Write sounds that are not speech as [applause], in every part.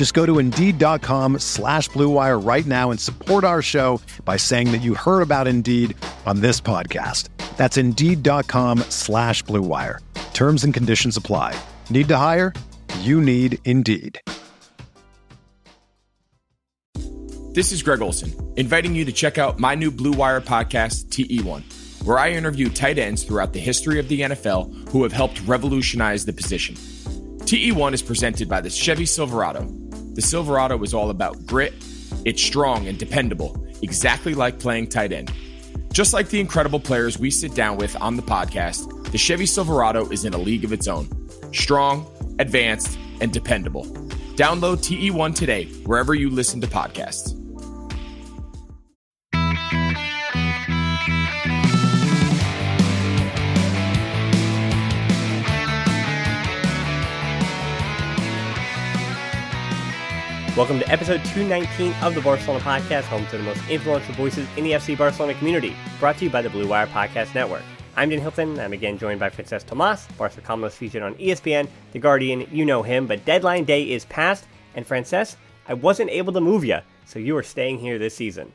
Just go to Indeed.com slash BlueWire right now and support our show by saying that you heard about Indeed on this podcast. That's Indeed.com slash BlueWire. Terms and conditions apply. Need to hire? You need Indeed. This is Greg Olsen, inviting you to check out my new Blue Wire podcast, TE1, where I interview tight ends throughout the history of the NFL who have helped revolutionize the position. TE1 is presented by the Chevy Silverado. The Silverado is all about grit, it's strong and dependable, exactly like playing tight end. Just like the incredible players we sit down with on the podcast, the Chevy Silverado is in a league of its own. Strong, advanced, and dependable. Download TE1 today, wherever you listen to podcasts. Welcome to episode 219 of the Barcelona Podcast, home to the most influential voices in the FC Barcelona community, brought to you by the Blue Wire Podcast Network. I'm Dan Hilton. And I'm again joined by Francesc Tomas, Barca columnist featured on ESPN, The Guardian. You know him, but deadline day is past, and Francesc, I wasn't able to move you, so you are staying here this season.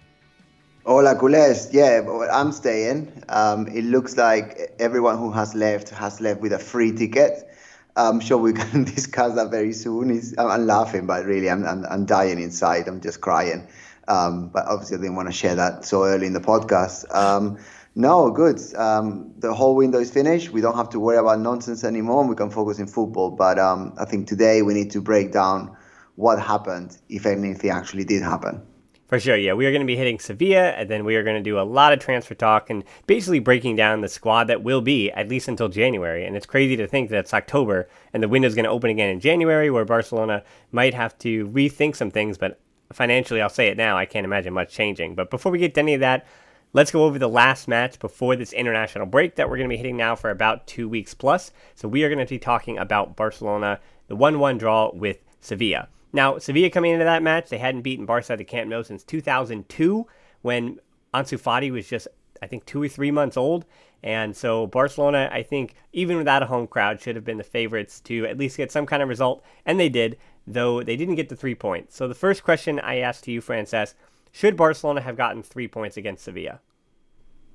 Hola, culés. Yeah, I'm staying. Um, it looks like everyone who has left has left with a free ticket. I'm sure we can [laughs] discuss that very soon. I'm laughing, but really, I'm, I'm, I'm dying inside. I'm just crying. Um, but obviously, I didn't want to share that so early in the podcast. Um, no, good. Um, the whole window is finished. We don't have to worry about nonsense anymore. We can focus in football. But um, I think today we need to break down what happened, if anything actually did happen. For sure, yeah. We are going to be hitting Sevilla, and then we are going to do a lot of transfer talk and basically breaking down the squad that will be at least until January. And it's crazy to think that it's October and the window is going to open again in January, where Barcelona might have to rethink some things. But financially, I'll say it now, I can't imagine much changing. But before we get to any of that, let's go over the last match before this international break that we're going to be hitting now for about two weeks plus. So we are going to be talking about Barcelona, the 1 1 draw with Sevilla. Now, Sevilla coming into that match, they hadn't beaten Barca at the Camp Nou since 2002 when Ansu Fati was just, I think, two or three months old. And so Barcelona, I think, even without a home crowd, should have been the favorites to at least get some kind of result. And they did, though they didn't get the three points. So the first question I asked to you, Francesc, should Barcelona have gotten three points against Sevilla?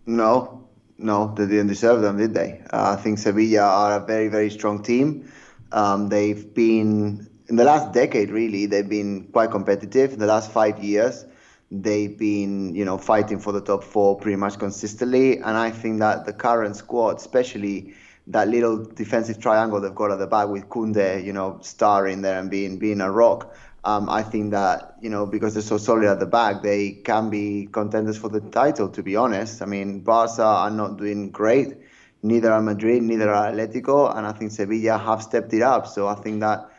No, no, they didn't deserve them, did they? Uh, I think Sevilla are a very, very strong team. Um, they've been in the last decade, really, they've been quite competitive. In the last five years, they've been, you know, fighting for the top four pretty much consistently. And I think that the current squad, especially that little defensive triangle they've got at the back with Koundé, you know, starring there and being being a rock. Um, I think that you know because they're so solid at the back, they can be contenders for the title. To be honest, I mean Barca are not doing great, neither are Madrid, neither are Atletico, and I think Sevilla have stepped it up. So I think that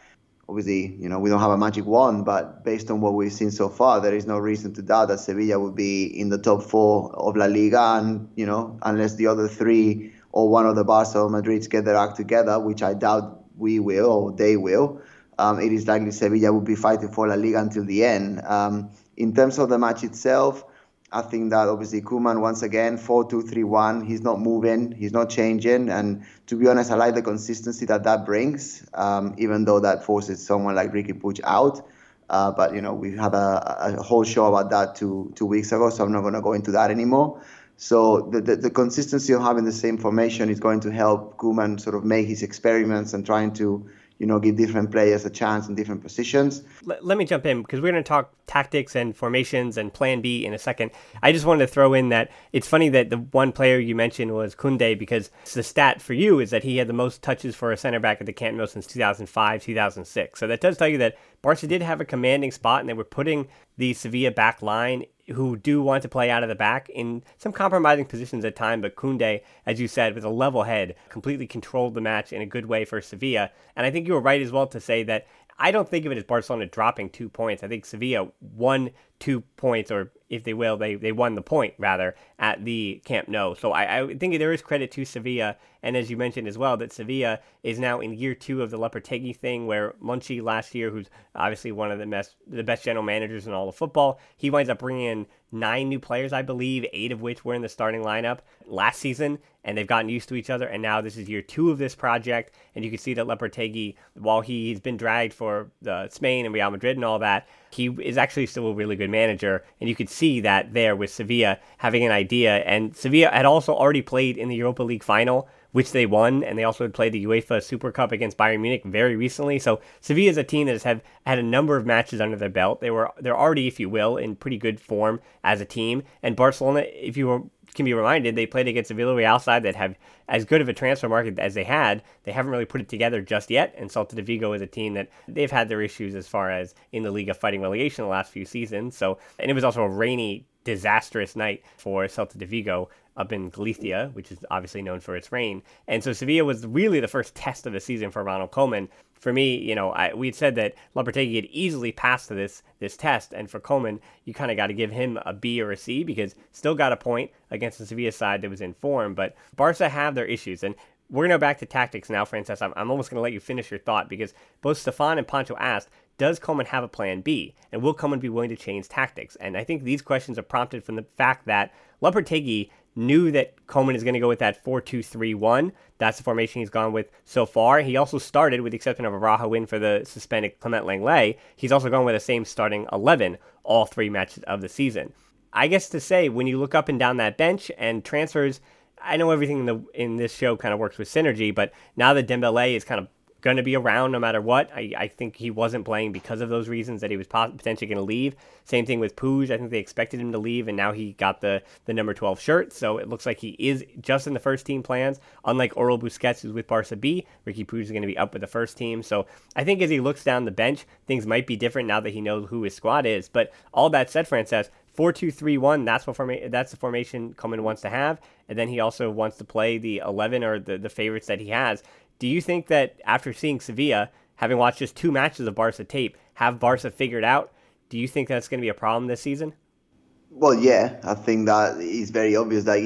obviously, you know, we don't have a magic wand, but based on what we've seen so far, there is no reason to doubt that Sevilla will be in the top four of La Liga, and you know, unless the other three or one of the Barca or Madrids get their act together, which I doubt we will or they will, um, it is likely Sevilla will be fighting for La Liga until the end. Um, in terms of the match itself, I think that obviously Koeman once again 4-2-3-1. He's not moving, he's not changing, and to be honest, I like the consistency that that brings. Um, even though that forces someone like Riqui Puig out, uh, but you know we had a, a, whole show about that two two weeks ago, so I'm not going to go into that anymore. So the, the, the consistency of having the same formation is going to help Koeman sort of make his experiments and trying to you know, give different players a chance in different positions. Let, let me jump in because we're going to talk tactics and formations and plan B in a second. I just wanted to throw in that it's funny that the one player you mentioned was Koundé because the stat for you is that he had the most touches for a center back at the Camp Nou since 2005, 2006. So that does tell you that Barca did have a commanding spot and they were putting the Sevilla back line who do want to play out of the back in some compromising positions at time, but Koundé, as you said, with a level head, completely controlled the match in a good way for Sevilla. And I think you were right as well to say that I don't think of it as Barcelona dropping two points. I think Sevilla won two points, or if they will, they, they won the point rather at the Camp Nou. So I, I think there is credit to Sevilla, and as you mentioned as well, that Sevilla is now in year two of the Lopetegui thing, where Monchi last year, who's obviously one of the best the best general managers in all of football, he winds up bringing in nine new players, I believe, eight of which were in the starting lineup last season, and they've gotten used to each other. And now this is year two of this project, and you can see that Lopetegui, while he's been dragged for the Spain and Real Madrid and all that, he is actually still a really good manager, and you could see that there with Sevilla having an idea. And Sevilla had also already played in the Europa League final, which they won, and they also had played the UEFA Super Cup against Bayern Munich very recently. So Sevilla is a team that has have had a number of matches under their belt. They were they're already, if you will, in pretty good form as a team. And Barcelona, if you were can be reminded they played against a Villarreal side that have as good of a transfer market as they had. They haven't really put it together just yet. And Celta de Vigo is a team that they've had their issues as far as in the league of fighting relegation the last few seasons. So, and it was also a rainy, disastrous night for Celta de Vigo up in Galicia, which is obviously known for its rain. And so Sevilla was really the first test of the season for Ronald Koeman for me, you know, I, we had said that Lopetegui had easily passed this this test, and for Koeman, you kind of got to give him a B or a C because still got a point against the Sevilla side that was in form, but Barca have their issues, and we're gonna go back to tactics now, Francesc. I'm, I'm almost gonna let you finish your thought because both Stefan and Pancho asked, does Koeman have a plan B, and will Koeman be willing to change tactics? And I think these questions are prompted from the fact that Lopetegui knew that Koeman is going to go with that 4 2 3 1. That's the formation he's gone with so far. He also started, with the exception of a Araujo for the suspended Clement Lenglet, he's also gone with the same starting 11 all three matches of the season. I guess to say, when you look up and down that bench and transfers, I know everything in the in this show kind of works with synergy, but now that Dembele is kind of going to be around no matter what. I, I think he wasn't playing because of those reasons that he was potentially going to leave. Same thing with Puig. I think they expected him to leave, and now he got the, the number 12 shirt. So it looks like he is just in the first team plans. Unlike Oriol Busquets, who's with Barca B, Riqui Puig is going to be up with the first team. So I think as he looks down the bench, things might be different now that he knows who his squad is. But all that said, Francesc, Four two three one. That's what forma- That's the formation Koeman wants to have, and then he also wants to play the eleven or the, the favorites that he has. Do you think that after seeing Sevilla, having watched just two matches of Barca tape, have Barca figured out? Do you think that's going to be a problem this season? Well, yeah, I think that it's very obvious that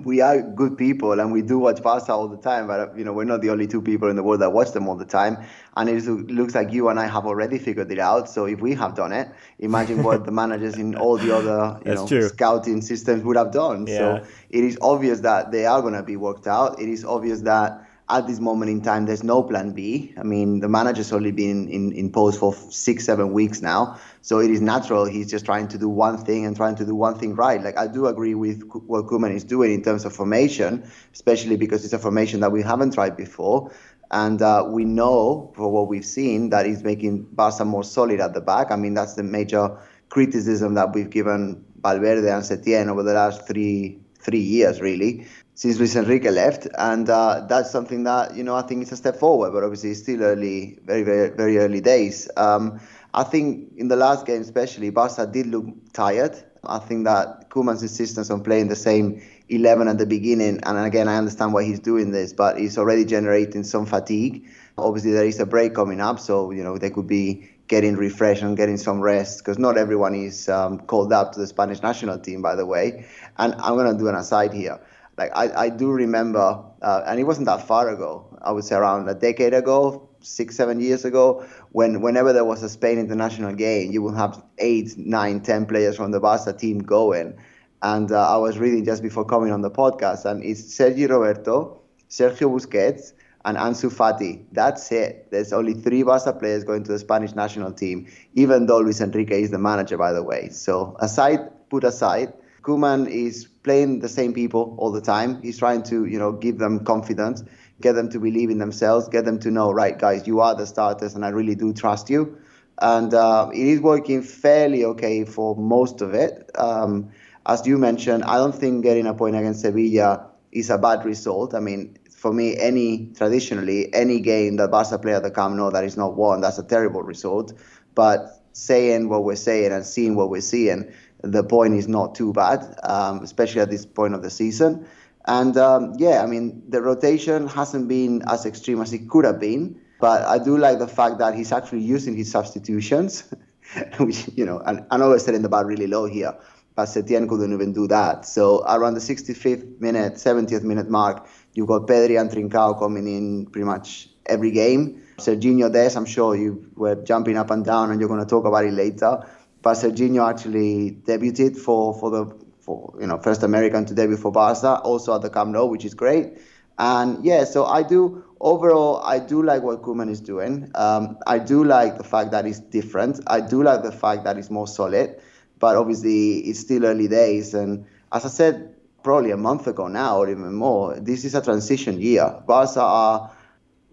[laughs] we are good people and we do watch Barca all the time, but you know we're not the only two people in the world that watch them all the time. And it looks like you and I have already figured it out. So if we have done it, imagine what the [laughs] managers in all the other you know true. scouting systems would have done. Yeah. So it is obvious that they are going to be worked out. It is obvious that at this moment in time, there's no plan B. I mean, the manager's only been in, in post for six, seven weeks now. So it is natural. He's just trying to do one thing and trying to do one thing right. Like, I do agree with what Koeman is doing in terms of formation, especially because it's a formation that we haven't tried before. And uh, we know, for what we've seen, that he's making Barca more solid at the back. I mean, that's the major criticism that we've given Valverde and Setien over the last three three years, really since Luis Enrique left, and uh, that's something that you know I think is a step forward. But obviously, it's still early, very very very early days. Um, I think in the last game, especially, Barca did look tired. I think that Koeman's insistence on playing the same 11 at the beginning, and again, I understand why he's doing this, but he's already generating some fatigue. Obviously, there is a break coming up, so you know they could be getting refreshed and getting some rest because not everyone is um, called up to the Spanish national team, by the way. And I'm going to do an aside here like I, I do remember, uh, and it wasn't that far ago. I would say around a decade ago, six, seven years ago, when whenever there was a Spain international game, you would have eight, nine, ten players from the Barca team going. And uh, I was reading just before coming on the podcast, and it's Sergio Roberto, Sergio Busquets, and Ansu Fati. That's it. There's only three Barca players going to the Spanish national team, even though Luis Enrique is the manager, by the way. So aside, put aside, Koeman is playing the same people all the time. He's trying to, you know, give them confidence. get them to believe in themselves, get them to know, right, guys, you are the starters, and I really do trust you. And uh, it is working fairly okay for most of it. Um, as you mentioned, I don't think getting a point against Sevilla is a bad result. I mean, for me, any traditionally any game that Barca play at the Camp Nou that is not won, that's a terrible result. But saying what we're saying and seeing what we're seeing, the point is not too bad, um, especially at this point of the season. And um, yeah, I mean, the rotation hasn't been as extreme as it could have been, but I do like the fact that he's actually using his substitutions, [laughs] which, you know, and I know we're setting the bar really low here, but Setien couldn't even do that. So around the 65th minute, 70th minute mark, you got Pedri and Trincao coming in pretty much every game. Sergiño Dest, I'm sure you were jumping up and down, and you're going to talk about it later. But Sergiño actually debuted for, for the for you know first American to debut for Barca, also at the Camp Nou, which is great. And yeah, so I do overall I do like what Koeman is doing. Um, I do like the fact that it's different. I do like the fact that it's more solid, but obviously it's still early days. And as I said, probably a month ago now or even more, this is a transition year. Barca are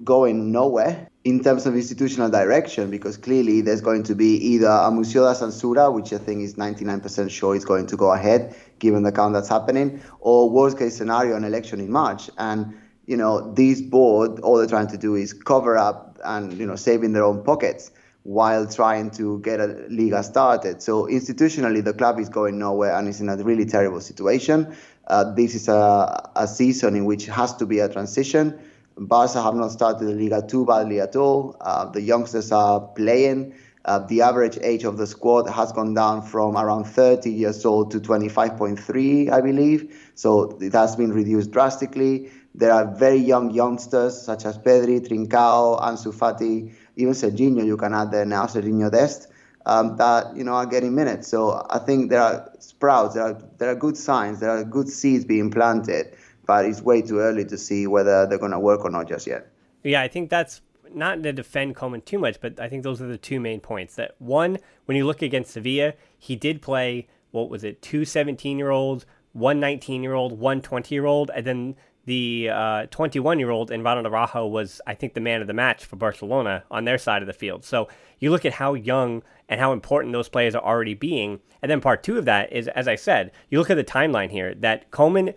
going nowhere in terms of institutional direction because clearly there's going to be either a moción de censura, which I think is 99% sure is going to go ahead given the count that's happening, or worst case scenario, an election in March. And, you know, this board, all they're trying to do is cover up and, you know, saving their own pockets while trying to get a Liga started. So institutionally, the club is going nowhere and is in a really terrible situation. Uh, this is a, a season in which has to be a transition Barca have not started the Liga too badly at all. Uh, the youngsters are playing. Uh, the average age of the squad has gone down from around 30 years old to 25.3, I believe. So it has been reduced drastically. There are very young youngsters such as Pedri, Trincao, Ansu Fati, even Sergiño. You can add there now, Sergiño Dest, um, that you know are getting minutes. So I think there are sprouts. There are there are good signs. There are good seeds being planted but it's way too early to see whether they're going to work or not just yet. Yeah, I think that's not to defend Koeman too much, but I think those are the two main points. That one, when you look against Sevilla, he did play what was it, two 17 year olds, one 19 year old, one 20 year old, and then the 21 uh, year old in Ronald Araujo was, I think, the man of the match for Barcelona on their side of the field. So you look at how young and how important those players are already being. And then part two of that is, as I said, you look at the timeline here that Koeman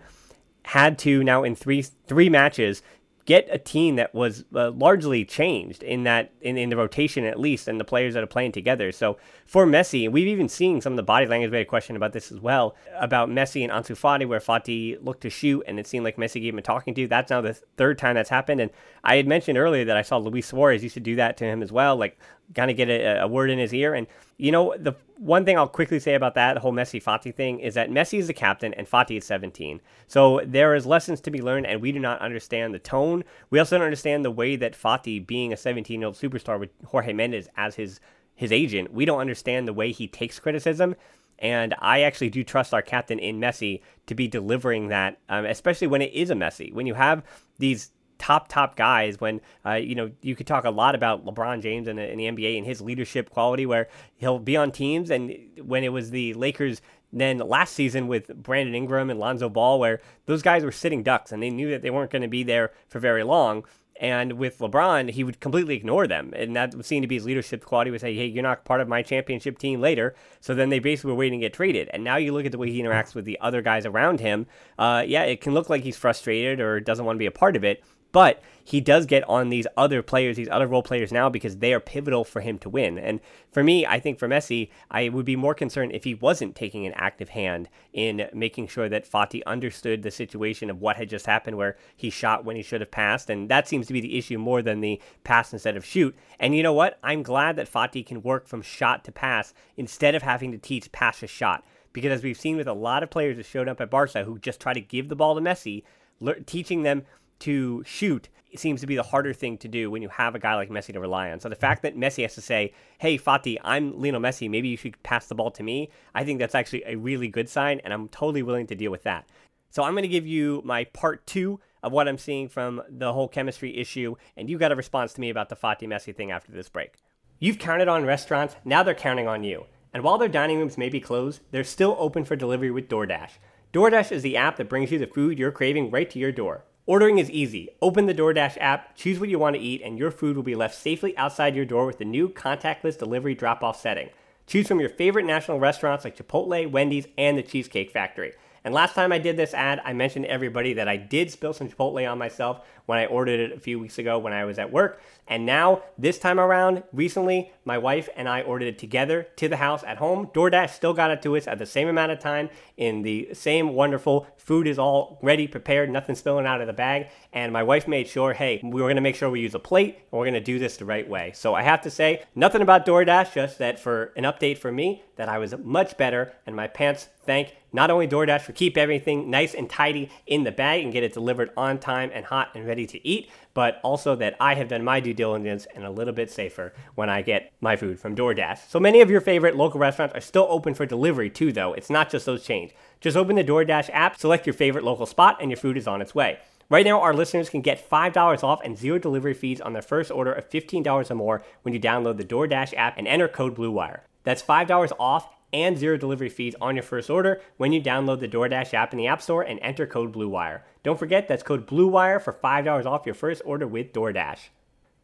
had to now in three three matches get a team that was uh, largely changed in that in, in the rotation at least and the players that are playing together. So for Messi, we've even seen some of the body language. We had a question about this as well about Messi and Ansu Fati, where Fati looked to shoot and it seemed like Messi gave him a talking to. That's now the third time that's happened. And I had mentioned earlier that I saw Luis Suarez used to do that to him as well, like kind of get a, a word in his ear. And you know the one thing I'll quickly say about that whole Messi Fati thing is that Messi is the captain and Fati is 17. So there is lessons to be learned, and we do not understand the tone. We also don't understand the way that Fati, being a 17 year old superstar with Jorge Mendes as his his agent, we don't understand the way he takes criticism. And I actually do trust our captain in Messi to be delivering that, um, especially when it is a Messi. When you have these top top guys when uh, you know you could talk a lot about LeBron James and the, in the NBA and his leadership quality where he'll be on teams and when it was the Lakers then last season with Brandon Ingram and Lonzo Ball where those guys were sitting ducks and they knew that they weren't going to be there for very long and with LeBron, he would completely ignore them. And that would seem to be his leadership quality would say, hey, you're not part of my championship team later. So then they basically were waiting to get traded. And now you look at the way he interacts with the other guys around him. Uh, yeah, it can look like he's frustrated or doesn't want to be a part of it. But he does get on these other players, these other role players now because they are pivotal for him to win. And for me, I think for Messi, I would be more concerned if he wasn't taking an active hand in making sure that Fati understood the situation of what had just happened where he shot when he should have passed. And that seems to be the issue more than the pass instead of shoot. And you know what? I'm glad that Fati can work from shot to pass instead of having to teach pass to shot. Because as we've seen with a lot of players that showed up at Barca who just try to give the ball to Messi, le- teaching them to shoot seems to be the harder thing to do when you have a guy like Messi to rely on. So the fact that Messi has to say, "Hey, Fati, I'm Lionel Messi. Maybe you should pass the ball to me," I think that's actually a really good sign, and I'm totally willing to deal with that. So I'm going to give you my part two of what I'm seeing from the whole chemistry issue, and you got a response to me about the Fati Messi thing after this break. You've counted on restaurants, now they're counting on you. And while their dining rooms may be closed, they're still open for delivery with DoorDash. DoorDash is the app that brings you the food you're craving right to your door. Ordering is easy. Open the DoorDash app, choose what you want to eat, and your food will be left safely outside your door with the new contactless delivery drop off setting. Choose from your favorite national restaurants like Chipotle, Wendy's, and the Cheesecake Factory. And last time I did this ad, I mentioned to everybody that I did spill some Chipotle on myself when I ordered it a few weeks ago when I was at work. And now, this time around, recently, my wife and I ordered it together to the house at home. DoorDash still got it to us at the same amount of time in the same wonderful food is all ready, prepared, nothing spilling out of the bag. And my wife made sure, hey, we were gonna make sure we use a plate and we're gonna do this the right way. So I have to say, nothing about DoorDash, just that for an update for me, that I was much better and my pants thank not only DoorDash for keep everything nice and tidy in the bag and get it delivered on time and hot and ready to eat, but also that I have done my due diligence and a little bit safer when I get my food from DoorDash. So many of your favorite local restaurants are still open for delivery too, though. It's not just those chains. Just open the DoorDash app, select your favorite local spot, and your food is on its way. Right now, our listeners can get $5 off and zero delivery fees on their first order of $15 or more when you download the DoorDash app and enter code BLUEWIRE. That's $5 off and zero delivery fees on your first order when you download the DoorDash app in the App Store and enter code BLUEWIRE. Don't forget that's code BLUEWIRE for $5 off your first order with DoorDash.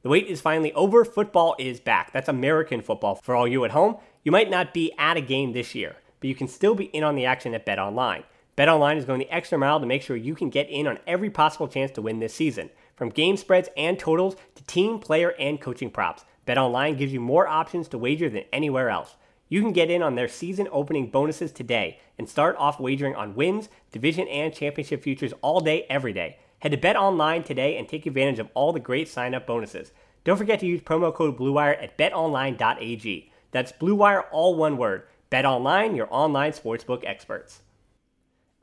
The wait is finally over. Football is back. That's American football. For all you at home, you might not be at a game this year, but you can still be in on the action at Bet Online. Bet Online is going the extra mile to make sure you can get in on every possible chance to win this season. From game spreads and totals to team, player, and coaching props, Bet Online gives you more options to wager than anywhere else. You can get in on their season opening bonuses today and start off wagering on wins, division, and championship futures all day, every day. Head to Bet Online today and take advantage of all the great sign up bonuses. Don't forget to use promo code BLUEWIRE at betonline.ag. That's BLUEWIRE, all one word. Bet Online, your online sportsbook experts.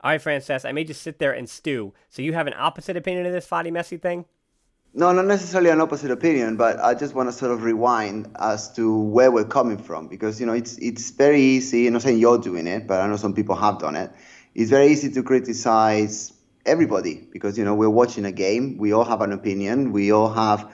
All right, Francesc, I may just sit there and stew. So you have an opposite opinion of this Fati Messi thing? No, not necessarily an opposite opinion, but I just want to sort of rewind as to where we're coming from because you know it's it's very easy. I'm not saying you're doing it, but I know some people have done it. It's very easy to criticize everybody because you know we're watching a game. We all have an opinion. We all have,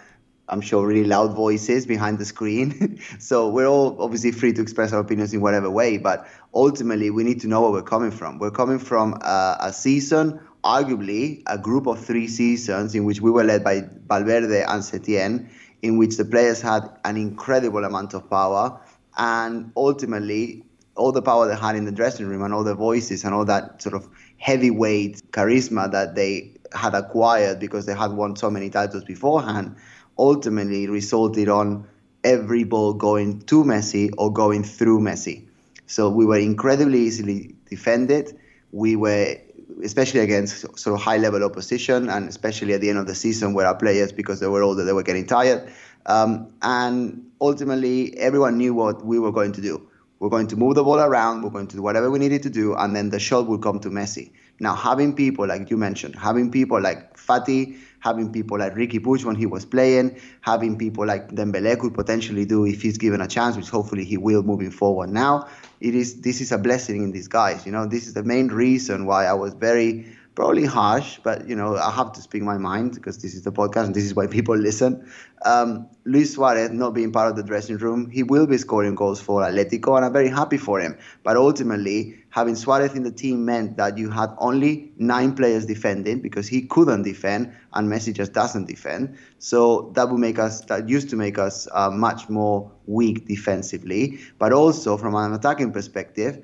I'm sure, really loud voices behind the screen. [laughs] so we're all obviously free to express our opinions in whatever way. But ultimately, we need to know where we're coming from. We're coming from a, a season arguably a group of three seasons in which we were led by Valverde and Setien, in which the players had an incredible amount of power, and ultimately all the power they had in the dressing room and all the voices and all that sort of heavyweight charisma that they had acquired because they had won so many titles beforehand, ultimately resulted on every ball going to Messi or going through Messi. So we were incredibly easily defended. We were especially against sort of high level opposition, and especially at the end of the season where our players, because they were older, they were getting tired. Um, and ultimately, everyone knew what we were going to do. We're going to move the ball around, we're going to do whatever we needed to do, and then the shot would come to Messi. Now, having people like you mentioned, having people like Fati, having people like Riqui Puig when he was playing, having people like Dembele could potentially do if he's given a chance, which hopefully he will moving forward now. It is this is a blessing in disguise. You know, this is the main reason why I was very probably harsh, but you know, I have to speak my mind because this is the podcast and this is why people [laughs] listen. Um, Luis Suarez not being part of the dressing room, he will be scoring goals for Atletico, and I'm very happy for him. But ultimately, having Suarez in the team meant that you had only nine players defending because he couldn't defend, and Messi just doesn't defend. So that would make us, that used to make us uh, much more weak defensively. But also from an attacking perspective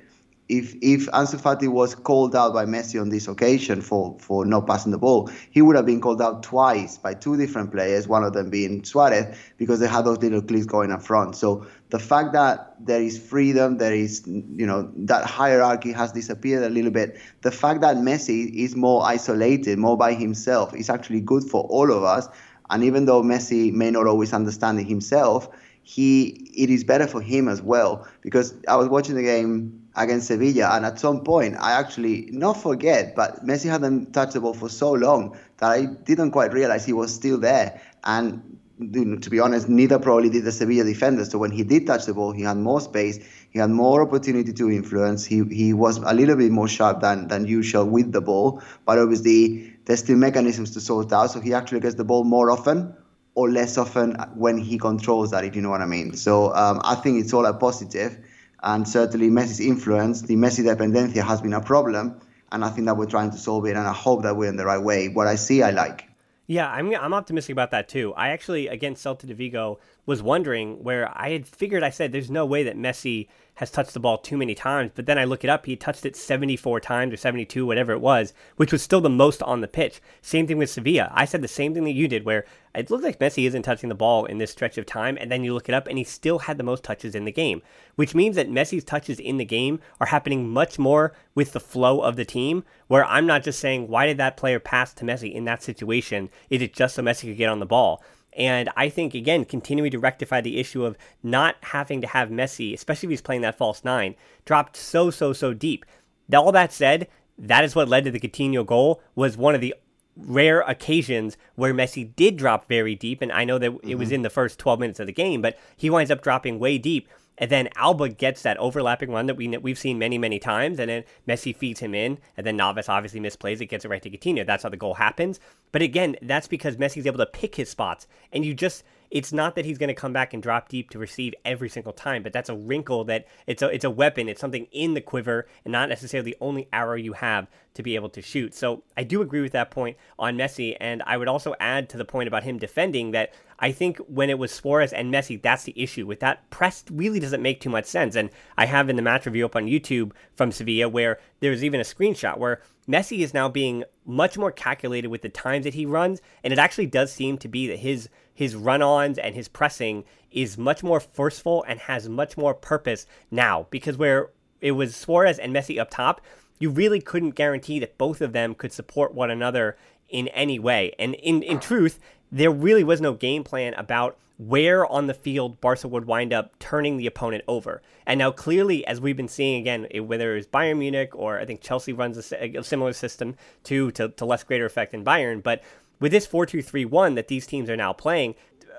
if if Ansu Fati was called out by Messi on this occasion for for not passing the ball, he would have been called out twice by two different players, one of them being Suarez, because they had those little clicks going up front. So the fact that there is freedom, there is you know that hierarchy has disappeared a little bit. The fact that Messi is more isolated, more by himself, is actually good for all of us. And even though Messi may not always understand it himself, he it is better for him as well because I was watching the game against Sevilla. And at some point, I actually not forget, but Messi hadn't touched the ball for so long that I didn't quite realize he was still there. And to be honest, neither probably did the Sevilla defenders. So when he did touch the ball, he had more space, he had more opportunity to influence. He he was a little bit more sharp than than usual with the ball, but obviously there's still mechanisms to sort out. So he actually gets the ball more often or less often when he controls that, if you know what I mean. So um, I think it's all a positive and certainly Messi's influence, the Messi dependencia has been a problem. and I think that we're trying to solve it, and I hope that we're in the right way. What I see, I like. Yeah, I'm I'm optimistic about that too. I actually against Celta de Vigo was wondering where I had figured I said there's no way that Messi has touched the ball too many times. But then I look it up, he touched it 74 times or 72, whatever it was, which was still the most on the pitch. Same thing with Sevilla. I said the same thing that you did, where it looks like Messi isn't touching the ball in this stretch of time. And then you look it up, and he still had the most touches in the game, which means that Messi's touches in the game are happening much more with the flow of the team, where I'm not just saying, why did that player pass to Messi in that situation? Is it just so Messi could get on the ball? And I think, again, continuing to rectify the issue of not having to have Messi, especially if he's playing that false nine, dropped so, so, so deep. All that said, that is what led to the Coutinho goal, was one of the rare occasions where Messi did drop very deep. And I know that mm-hmm. it was mm-hmm. in the first 12 minutes of the game, but he winds up dropping way deep. And then Alba gets that overlapping run that we we've seen many many times, and then Messi feeds him in, and then Navas obviously misplays it, gets it right to Coutinho. That's how the goal happens. But again, that's because Messi's able to pick his spots, and you just it's not that he's going to come back and drop deep to receive every single time, but that's a wrinkle that it's a it's a weapon. It's something in the quiver, and not necessarily the only arrow you have to be able to shoot. So I do agree with that point on Messi, and I would also add to the point about him defending that I think when it was Suarez and Messi, that's the issue. With that, press really doesn't make too much sense. And I have in the match review up on YouTube from Sevilla where there's even a screenshot where Messi is now being much more calculated with the times that he runs, and it actually does seem to be that his his run-ons and his pressing is much more forceful and has much more purpose now because where it was Suarez and Messi up top, you really couldn't guarantee that both of them could support one another in any way. And in, in truth, there really was no game plan about where on the field Barca would wind up turning the opponent over. And now, clearly, as we've been seeing again, whether it's Bayern Munich or I think Chelsea runs a, a similar system too, to, to less greater effect than Bayern, but with this 4 2 3 1 that these teams are now playing,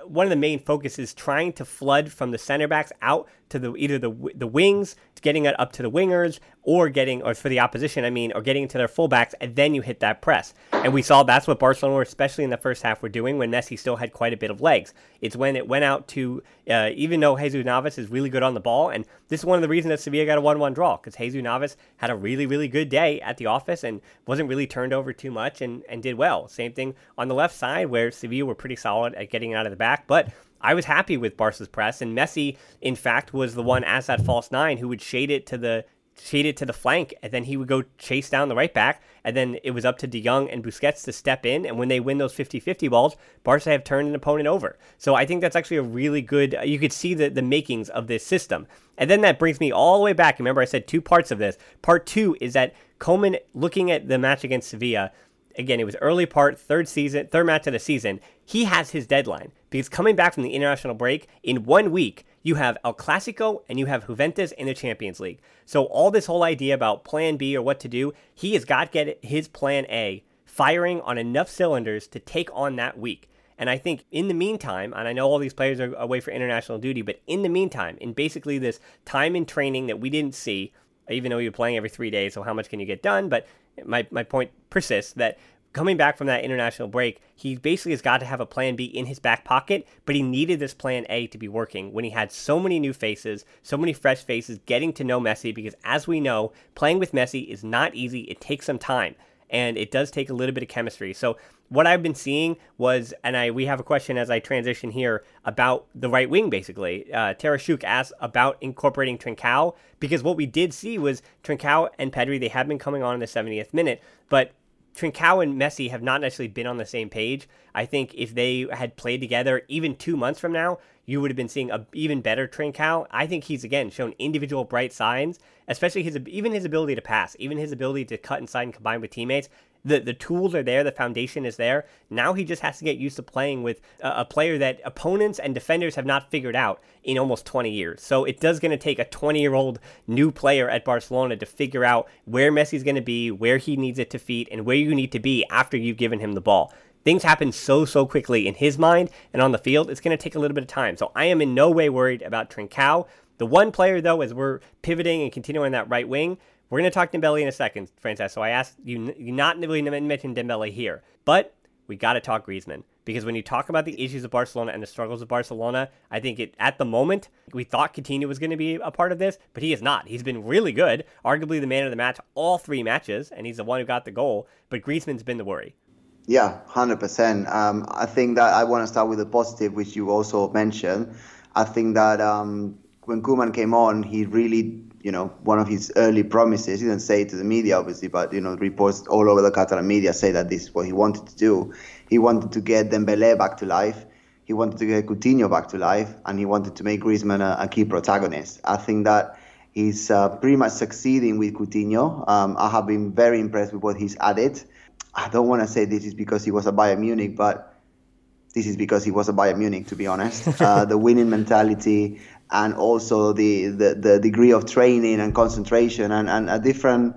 one of the main focuses trying to flood from the center backs out to the either the the wings, getting it up to the wingers, or getting or for the opposition, I mean, or getting to their fullbacks, and then you hit that press. And we saw that's what Barcelona, especially in the first half, were doing when Messi still had quite a bit of legs. It's when it went out to uh, even though Jesus Navas is really good on the ball, and this is one of the reasons that Sevilla got a one-one draw because Jesus Navas had a really really good day at the office and wasn't really turned over too much and and did well. Same thing on the left side where Sevilla were pretty solid at getting out of the back, but I was happy with Barca's press, and Messi, in fact, was the one as that false nine who would shade it to the shade it to the flank, and then he would go chase down the right back, and then it was up to De Jong and Busquets to step in, and when they win those 50-50 balls, Barca have turned an opponent over. So I think that's actually a really good, uh, you could see the, the makings of this system. And then that brings me all the way back. Remember I said two parts of this. Part two is that Koeman, looking at the match against Sevilla, again, it was early part, third season, third match of the season. He has his deadline because coming back from the international break in one week, you have El Clasico and you have Juventus in the Champions League. So all this whole idea about Plan B or what to do, he has got to get his Plan A firing on enough cylinders to take on that week. And I think in the meantime, and I know all these players are away for international duty, but in the meantime, in basically this time in training that we didn't see, even though you're playing every three days, so how much can you get done? But my, my point persists that coming back from that international break, he basically has got to have a plan B in his back pocket, but he needed this plan A to be working when he had so many new faces, so many fresh faces getting to know Messi because as we know, playing with Messi is not easy. It takes some time and it does take a little bit of chemistry. So what I've been seeing was, and I we have a question as I transition here about the right wing. Basically, uh, asked about incorporating Trincao because what we did see was Trincao and Pedri they have been coming on in the 70th minute, but Trincao and Messi have not necessarily been on the same page. I think if they had played together even two months from now, you would have been seeing a even better Trincao. I think he's again shown individual bright signs, especially his even his ability to pass, even his ability to cut inside and combine with teammates the the tools are there, the foundation is there. Now he just has to get used to playing with a, a player that opponents and defenders have not figured out in almost 20 years. So it does going to take a 20 year old new player at Barcelona to figure out where Messi's going to be, where he needs it to feed, and where you need to be after you've given him the ball. Things happen so, so quickly in his mind and on the field, it's going to take a little bit of time. So I am in no way worried about Trincao. The one player, though, as we're pivoting and continuing that right wing, we're going to talk Dembele in a second, Francesc. So I asked you, you not really mention Dembele here, but we got to talk Griezmann because when you talk about the issues of Barcelona and the struggles of Barcelona, I think it at the moment we thought Coutinho was going to be a part of this, but he is not. He's been really good, arguably the man of the match all three matches, and he's the one who got the goal. But Griezmann's been the worry. Yeah, hundred um, percent. I think that I want to start with the positive, which you also mentioned. I think that um, when Koeman came on, he really you know, one of his early promises. He didn't say it to the media, obviously, but you know, reports all over the Catalan media say that this is what he wanted to do. He wanted to get Dembele back to life. He wanted to get Coutinho back to life, and he wanted to make Griezmann a, a key protagonist. I think that he's uh, pretty much succeeding with Coutinho. Um, I have been very impressed with what he's added. I don't want to say this is because he was a Bayern Munich, but this is because he was a Bayern Munich, to be honest. [laughs] Uh, the winning mentality, and also the, the, the degree of training and concentration and, and a different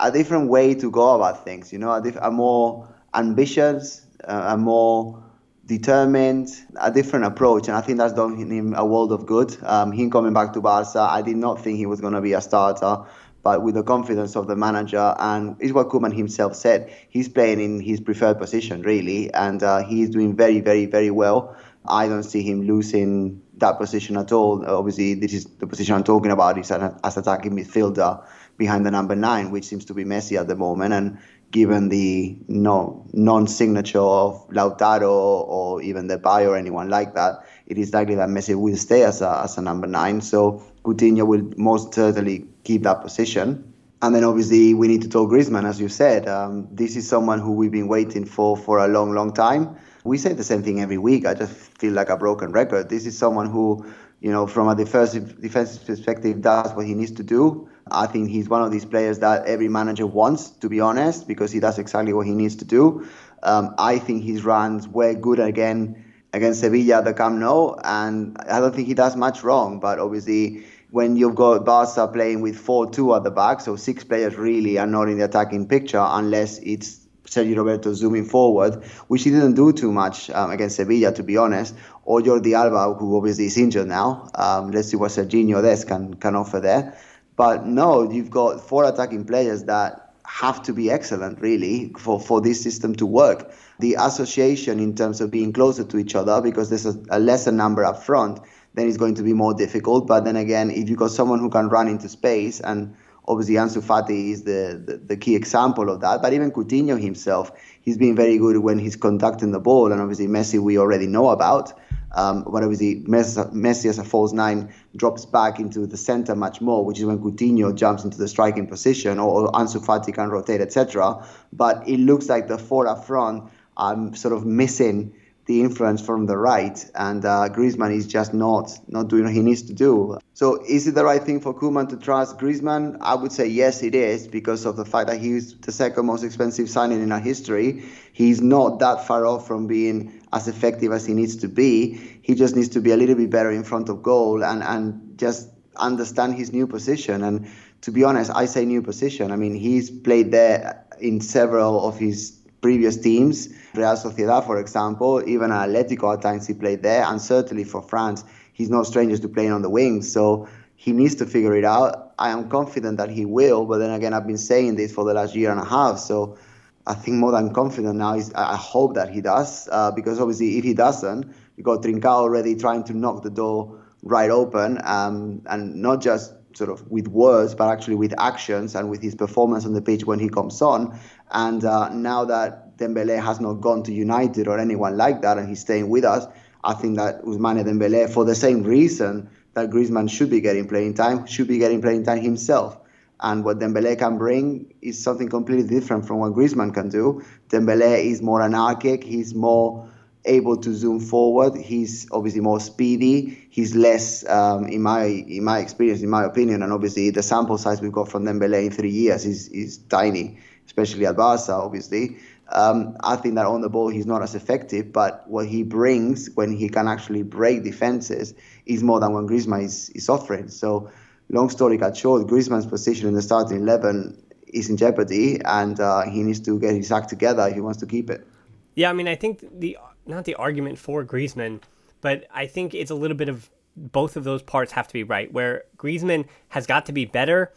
a different way to go about things. You know, a, diff- a more ambitious, uh, a more determined, a different approach, and I think that's done him a world of good. Um, him coming back to Barca, I did not think he was going to be a starter, but with the confidence of the manager, and is what Koeman himself said, he's playing in his preferred position really, and uh, he's doing very, very, very well. I don't see him losing that position at all. Obviously, this is the position I'm talking about is as attacking midfielder behind the number nine, which seems to be Messi at the moment. And given the no non-signature of Lautaro or even Depay or anyone like that, it is likely that Messi will stay as a, as a number nine. So Coutinho will most certainly keep that position. And then obviously we need to talk Griezmann, as you said. Um, this is someone who we've been waiting for for a long, long time we say the same thing every week. I just feel like a broken record. This is someone who, you know, from a defensive defensive perspective, does what he needs to do. I think he's one of these players that every manager wants, to be honest, because he does exactly what he needs to do. Um, I think his runs were good again against Sevilla the Camp Nou, and I don't think he does much wrong. But obviously, when you've got Barca playing with 4-2 at the back, so six players really are not in the attacking picture unless it's Sergio Roberto zooming forward, which he didn't do too much um, against Sevilla, to be honest, or Jordi Alba, who obviously is injured now. Um, let's see what Sergiño Dest can, can offer there. But no, you've got four attacking players that have to be excellent, really, for, for this system to work. The association in terms of being closer to each other, because there's a, a lesser number up front, then it's going to be more difficult. But then again, if you've got someone who can run into space and Obviously, Ansu Fati is the, the, the, key example of that. But even Coutinho himself, he's been very good when he's conducting the ball. And obviously, Messi, we already know about. Um, but obviously, Messi, Messi as a false nine drops back into the center much more, which is when Coutinho jumps into the striking position or, or Ansu Fati can rotate, etc. But it looks like the four up front are sort of missing the influence from the right, and uh, Griezmann is just not not doing what he needs to do. So, is it the right thing for Koeman to trust Griezmann? I would say yes, it is, because of the fact that he's the second most expensive signing in our history. He's not that far off from being as effective as he needs to be. He just needs to be a little bit better in front of goal and and just understand his new position. And to be honest, I say new position. I mean, he's played there in several of his previous teams. Real Sociedad, for example, even Atletico at times he played there, and certainly for France, he's no stranger to playing on the wings. So he needs to figure it out. I am confident that he will, but then again, I've been saying this for the last year and a half. So I think more than confident now is I hope that he does, uh, because obviously if he doesn't, you've got Trincao already trying to knock the door right open, um, and not just sort of with words, but actually with actions and with his performance on the pitch when he comes on. And uh, now that Dembele has not gone to United or anyone like that, and he's staying with us, I think that Ousmane Dembele, for the same reason that Griezmann should be getting playing time, should be getting playing time himself. And what Dembele can bring is something completely different from what Griezmann can do. Dembele is more anarchic. He's more able to zoom forward. He's obviously more speedy. He's less, um, in my in my experience, in my opinion, and obviously the sample size we've got from Dembele in three years is is tiny, especially at Barca, obviously. Um, I think that on the ball he's not as effective, but what he brings when he can actually break defenses is more than what Griezmann is, is offering. So, long story cut short, Griezmann's position in the starting eleven is in jeopardy, and uh, he needs to get his act together if he wants to keep it. Yeah, I mean, I think the not the argument for Griezmann, but I think it's a little bit of both of those parts have to be right. Where Griezmann has got to be better,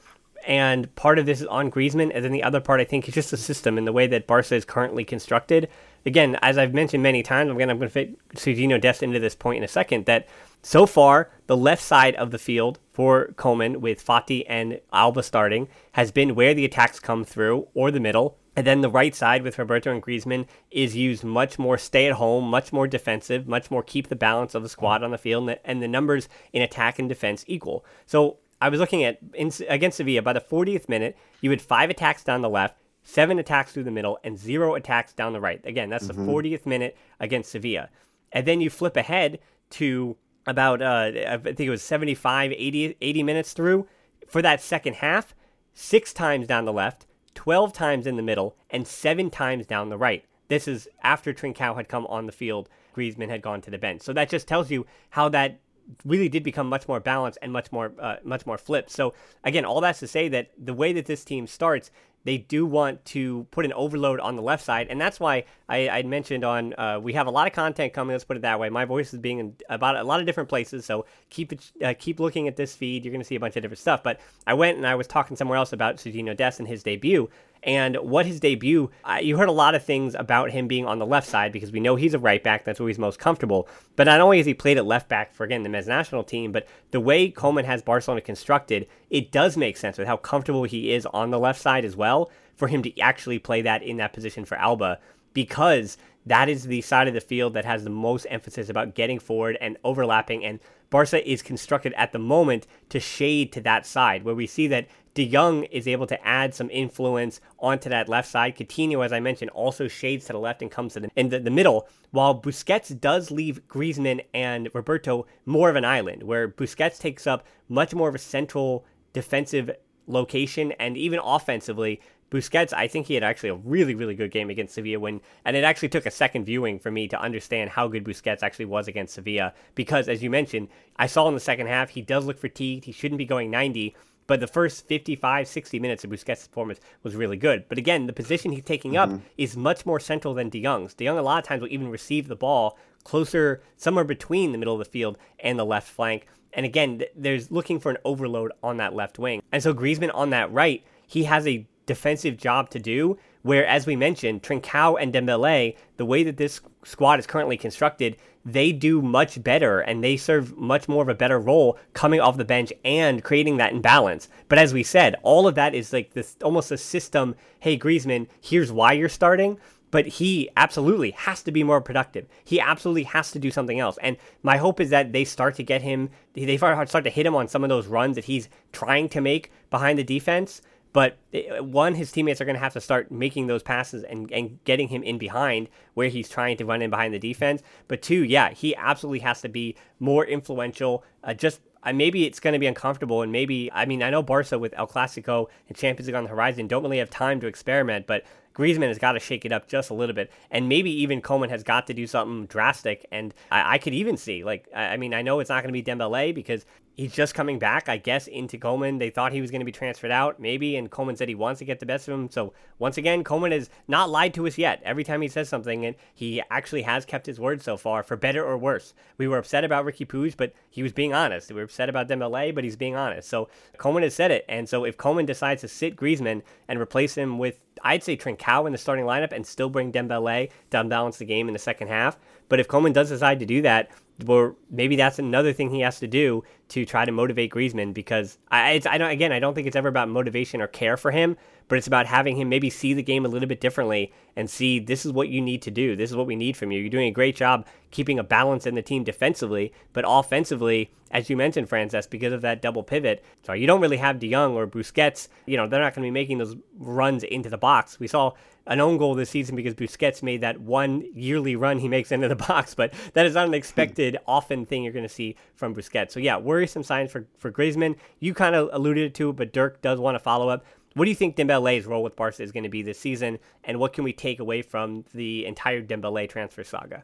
and part of this is on Griezmann, and then the other part I think is just the system and the way that Barca is currently constructed. again, as I've mentioned many times, again I'm going to fit Sergiño Dest into this point in a second, that so far, the left side of the field for Koeman with Fati and Alba starting has been where the attacks come through or the middle. And then the right side with Roberto and Griezmann is used much more stay at home, much more defensive, much more keep the balance of the squad on the field, and the numbers in attack and defense equal. So I was looking at in, against Sevilla by the 40th minute, you had five attacks down the left, seven attacks through the middle, and zero attacks down the right. Again, that's mm-hmm. the 40th minute against Sevilla. And then you flip ahead to about, uh, I think it was 75, 80, 80 minutes through for that second half, six times down the left, 12 times in the middle, and seven times down the right. This is after Trincao had come on the field, Griezmann had gone to the bench. So that just tells you how that really did become much more balanced and much more uh, much more flipped. So again, all that's to say that the way that this team starts, they do want to put an overload on the left side, and that's why I, I mentioned on uh, we have a lot of content coming. Let's put it that way. My voice is being in about a lot of different places, so keep it, uh, keep looking at this feed. You're going to see a bunch of different stuff. But I went and I was talking somewhere else about Sergiño Dest and his debut, and what his debut, uh, you heard a lot of things about him being on the left side because we know he's a right back. That's where he's most comfortable. But not only has he played at left back for, again, the men's national team, but the way Koeman has Barcelona constructed, it does make sense with how comfortable he is on the left side as well for him to actually play that in that position for Alba because that is the side of the field that has the most emphasis about getting forward and overlapping. And Barca is constructed at the moment to shade to that side, where we see that De Jong is able to add some influence onto that left side. Coutinho, as I mentioned, also shades to the left and comes to the, in the, the middle, while Busquets does leave Griezmann and Roberto more of an island, where Busquets takes up much more of a central defensive location and even offensively Busquets, I think he had actually a really, really good game against Sevilla when, and it actually took a second viewing for me to understand how good Busquets actually was against Sevilla. Because, as you mentioned, I saw in the second half, he does look fatigued. He shouldn't be going 90, but the first 55, 60 minutes of Busquets' performance was really good. But again, the position he's taking mm-hmm. up is much more central than De Jong's. De Jong, a lot of times, will even receive the ball closer, somewhere between the middle of the field and the left flank. And again, there's looking for an overload on that left wing. And so Griezmann on that right, he has a defensive job to do. Where, as we mentioned, Trincao and Dembele, the way that this squad is currently constructed, they do much better and they serve much more of a better role coming off the bench and creating that imbalance. But as we said, all of that is like this almost a system. Hey, Griezmann, here's why you're starting but he absolutely has to be more productive. He absolutely has to do something else. And my hope is that they start to get him, they start to hit him on some of those runs that he's trying to make behind the defense but eh, one, his teammates are going to have to start making those passes and, and getting him in behind where he's trying to run in behind the defense. But two, yeah, he absolutely has to be more influential. Uh, just uh, maybe it's going to be uncomfortable, and maybe I mean I know Barca with El Clasico and Champions League on the horizon don't really have time to experiment, but Griezmann has got to shake it up just a little bit, and maybe even Koeman has got to do something drastic. And I, I could even see, like, I, I mean, I know it's not going to be Dembele because he's just coming back, I guess, into Koeman. They thought he was going to be transferred out, maybe, and Koeman said he wants to get the best of him. So once again, Koeman has not lied to us yet. Every time he says something, and he actually has kept his word so far, for better or worse. We were upset about Riqui Puig, but he was being honest. We were upset about Dembele, but he's being honest. So Koeman has said it, and so if Koeman decides to sit Griezmann and replace him with, I'd say Trincao in the starting lineup and still bring Dembele to unbalance the game in the second half. But if Koeman does decide to do that, or maybe that's another thing he has to do to try to motivate Griezmann because I, I don't again I don't think it's ever about motivation or care for him, but it's about having him maybe see the game a little bit differently and see this is what you need to do. This is what we need from you. You're doing a great job keeping a balance in the team defensively, but offensively, as you mentioned, Francesc, because of that double pivot. So you don't really have De Jong or Busquets. You know they're not going to be making those runs into the box. We saw an own goal this season because Busquets made that one yearly run he makes into the [laughs] box, but that is not an expected often thing you're going to see from Busquets. So yeah, worrisome signs for for Griezmann. You kind of alluded to, it, but Dirk does want to follow up. What do you think Dembele's role with Barca is going to be this season, and what can we take away from the entire Dembele transfer saga?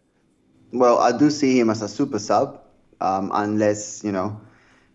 Well, I do see him as a super sub, um, unless you know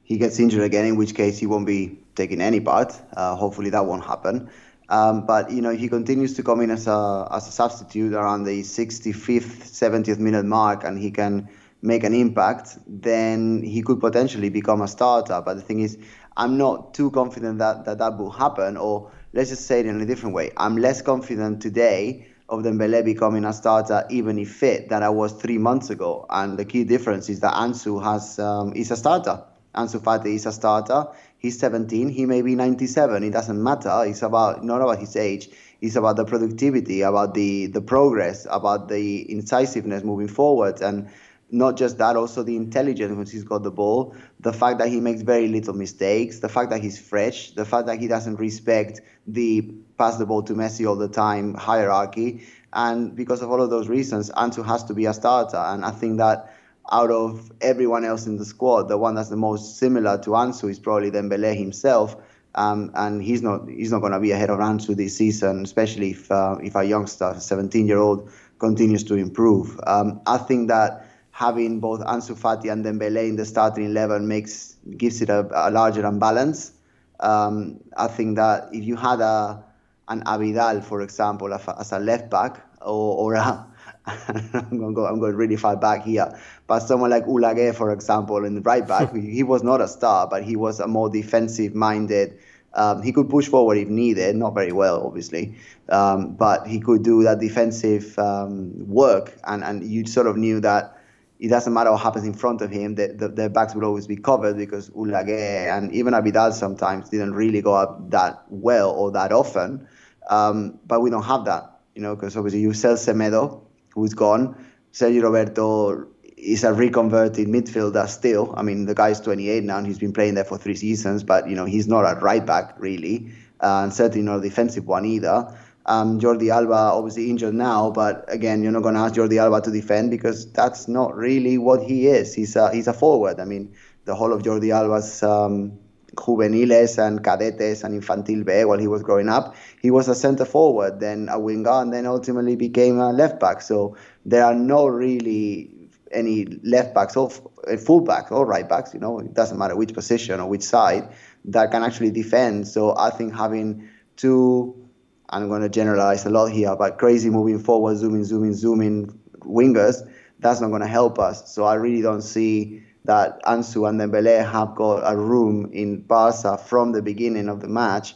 he gets injured again, in which case he won't be taking any part. Uh, hopefully, that won't happen. Um, but you know he continues to come in as a as a substitute around the 65th, 70th minute mark, and he can make an impact. Then he could potentially become a starter. But the thing is, I'm not too confident that that, that will happen. Or let's just say it in a different way. I'm less confident today of Dembele becoming a starter, even if fit, than I was three months ago. And the key difference is that Ansu has um, is a starter. Ansu Fati is a starter. He's 17. He may be 97. It doesn't matter. It's about not about his age. It's about the productivity, about the the progress, about the incisiveness moving forward, and not just that, also the intelligence when he's got the ball, the fact that he makes very little mistakes, the fact that he's fresh, the fact that he doesn't respect the pass the ball to Messi all the time hierarchy. And because of all of those reasons, Ansu has to be a starter. And I think that out of everyone else in the squad, the one that's the most similar to Ansu is probably Dembele himself. Um, and he's not he's not going to be ahead of Ansu this season, especially if uh, if a youngster, 17 year old, continues to improve. Um, I think that having both Ansu Fati and Dembele in the starting eleven makes gives it a, a larger imbalance. Um, I think that if you had a an Abidal, for example, as a left back, or, or a, [laughs] I'm going, go, I'm going really far back here, but someone like Oleguer, for example, in the right back, [laughs] he was not a star, but he was a more defensive minded. Um, he could push forward if needed, not very well, obviously, um, but he could do that defensive um, work, and, and you sort of knew that it doesn't matter what happens in front of him, the, the, their backs will always be covered because Oleguer and even Abidal sometimes didn't really go up that well or that often. Um, but we don't have that, you know, because obviously you sell Semedo, who's gone. Sergio Roberto is a reconverted midfielder still. I mean, the guy's 28 now and he's been playing there for three seasons, but, you know, he's not a right back really, and certainly not a defensive one either. Um, Jordi Alba obviously injured now, but again, you're not going to ask Jordi Alba to defend because that's not really what he is. He's a, he's a forward. I mean, the whole of Jordi Alba's um, juveniles and cadetes and infantil B while he was growing up, he was a center forward, then a winger, and then ultimately became a left back. So there are no really any left backs or eh, full backs or right backs. You know, it doesn't matter which position or which side that can actually defend. So I think having two I'm going to generalize a lot here, but crazy moving forward, zooming, zooming, zooming wingers, that's not going to help us. So I really don't see that Ansu and Dembele have got a room in Barca from the beginning of the match,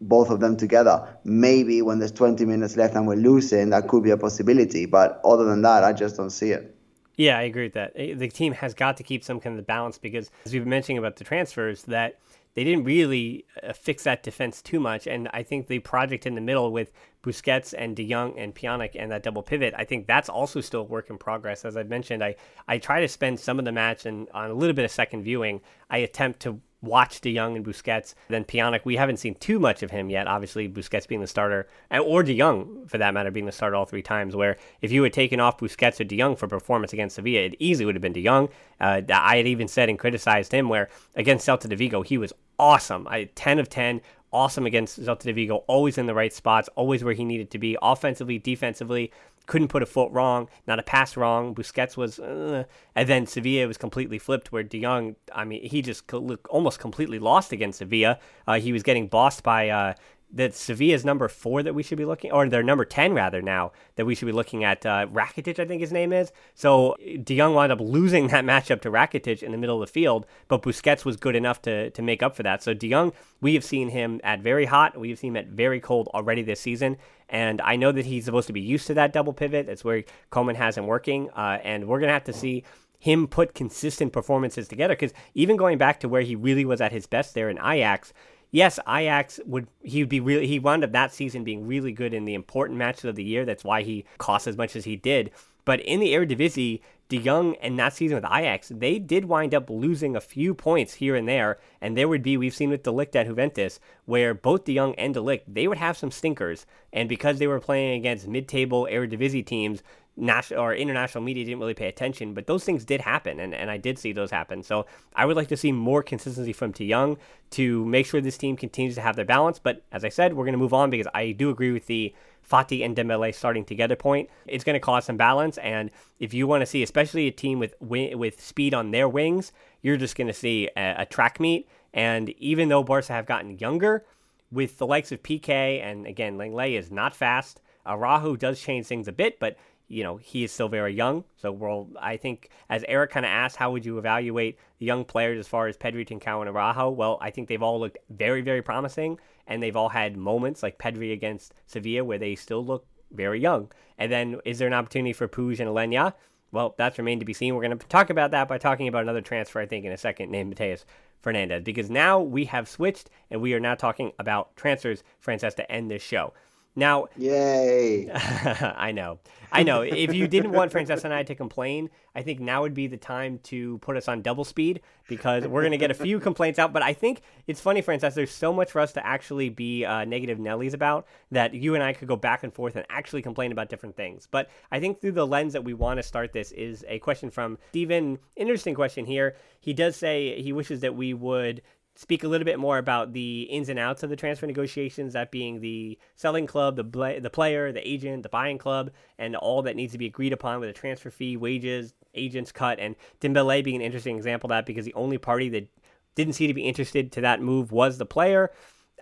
both of them together. Maybe when there's 20 minutes left and we're losing, that could be a possibility. But other than that, I just don't see it. Yeah, I agree with that. Eh, the team has got to keep some kind of balance because, as we've been mentioning about the transfers, that – they didn't really uh, fix that defense too much. And I think the project in the middle with Busquets and De Jong and Pjanic and that double pivot, I think that's also still a work in progress. As I mentioned, I, I try to spend some of the match and on a little bit of second viewing, I attempt to watch De Jong and Busquets. Then Pjanic, we haven't seen too much of him yet. Obviously, Busquets being the starter, or De Jong for that matter, being the starter all three times. Where if you had taken off Busquets or De Jong for performance against Sevilla, it easily would have been De Jong. Uh, I had even said and criticized him where against Celta de Vigo he was awesome. I 10 of 10 awesome against Celta de Vigo, always in the right spots, always where he needed to be, offensively, defensively couldn't put a foot wrong, not a pass wrong. Busquets was, uh, and then Sevilla was completely flipped. Where De Jong, I mean, he just almost completely lost against Sevilla. Uh, he was getting bossed by uh, that Sevilla's number four that we should be looking, or their number ten rather now that we should be looking at. Uh, Rakitic, I think his name is. So De Jong wound up losing that [laughs] matchup to Rakitic in the middle of the field, but Busquets was good enough to to make up for that. So De Jong, we have seen him at very hot, we have seen him at very cold already this season, and I know that he's supposed to be used to that double pivot. That's where Koeman has him working, uh, and we're gonna have to see him put consistent performances together because even going back to where he really was at his best there in Ajax yes, Ajax would he would be really he wound up that season being really good in the important matches of the year. That's why he cost as much as he did. But in the Eredivisie, De Jong and that season with Ajax, they did wind up losing a few points here and there. And there would be, we've seen with De Ligt at Juventus, where both De Jong and De Ligt, they would have some stinkers. And because they were playing against mid-table Eredivisie teams, national or international media didn't really pay attention, but those things did happen, and, and I did see those happen. So I would like to see more consistency from De Jong to make sure this team continues to have their balance. But as I said, we're going to move on because I do agree with the Fati and Dembele starting together point. It's going to cause some balance, and if you want to see, especially a team with with speed on their wings, you're just going to see a, a track meet. And even though Barca have gotten younger, with the likes of Piqué and again Lenglet is not fast. Araujo does change things a bit, but you know, he is still very young. So we'll, I think, as Eric kind of asked, how would you evaluate the young players as far as Pedri, Trincao, and Araujo? Well, I think they've all looked very, very promising, and they've all had moments like Pedri against Sevilla where they still look very young. And then is there an opportunity for Puig and Aleñá? Well, that's remained to be seen. We're going to talk about that by talking about another transfer, I think, in a second, named Matheus Fernandes, because now we have switched and we are now talking about transfers, Francesc, to end this show. Now, yay! [laughs] I know, I know. if you didn't want Francesca and I to complain, I think now would be the time to put us on double speed because we're going to get a few complaints out. But I think it's funny, Francesca. There's so much for us to actually be uh, negative Nellies about that you and I could go back and forth and actually complain about different things. But I think through the lens that we want to start this is a question from Steven. Interesting question here. He does say he wishes that we would speak a little bit more about the ins and outs of the transfer negotiations, that being the selling club, the the player, the agent, the buying club, and all that needs to be agreed upon with a transfer fee, wages, agents cut, and Dembele being an interesting example of that because the only party that didn't seem to be interested to that move was the player.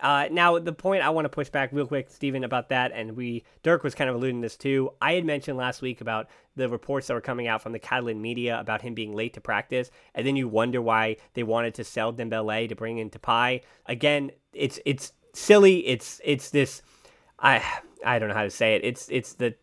Uh, now, the point I want to push back real quick, Stephen, about that, and we Dirk was kind of alluding to this too. I had mentioned last week about the reports that were coming out from the Catalan media about him being late to practice, and then you wonder why they wanted to sell Dembele to bring in Depay. Again, it's it's silly. It's it's this. I I don't know how to say it. It's it's the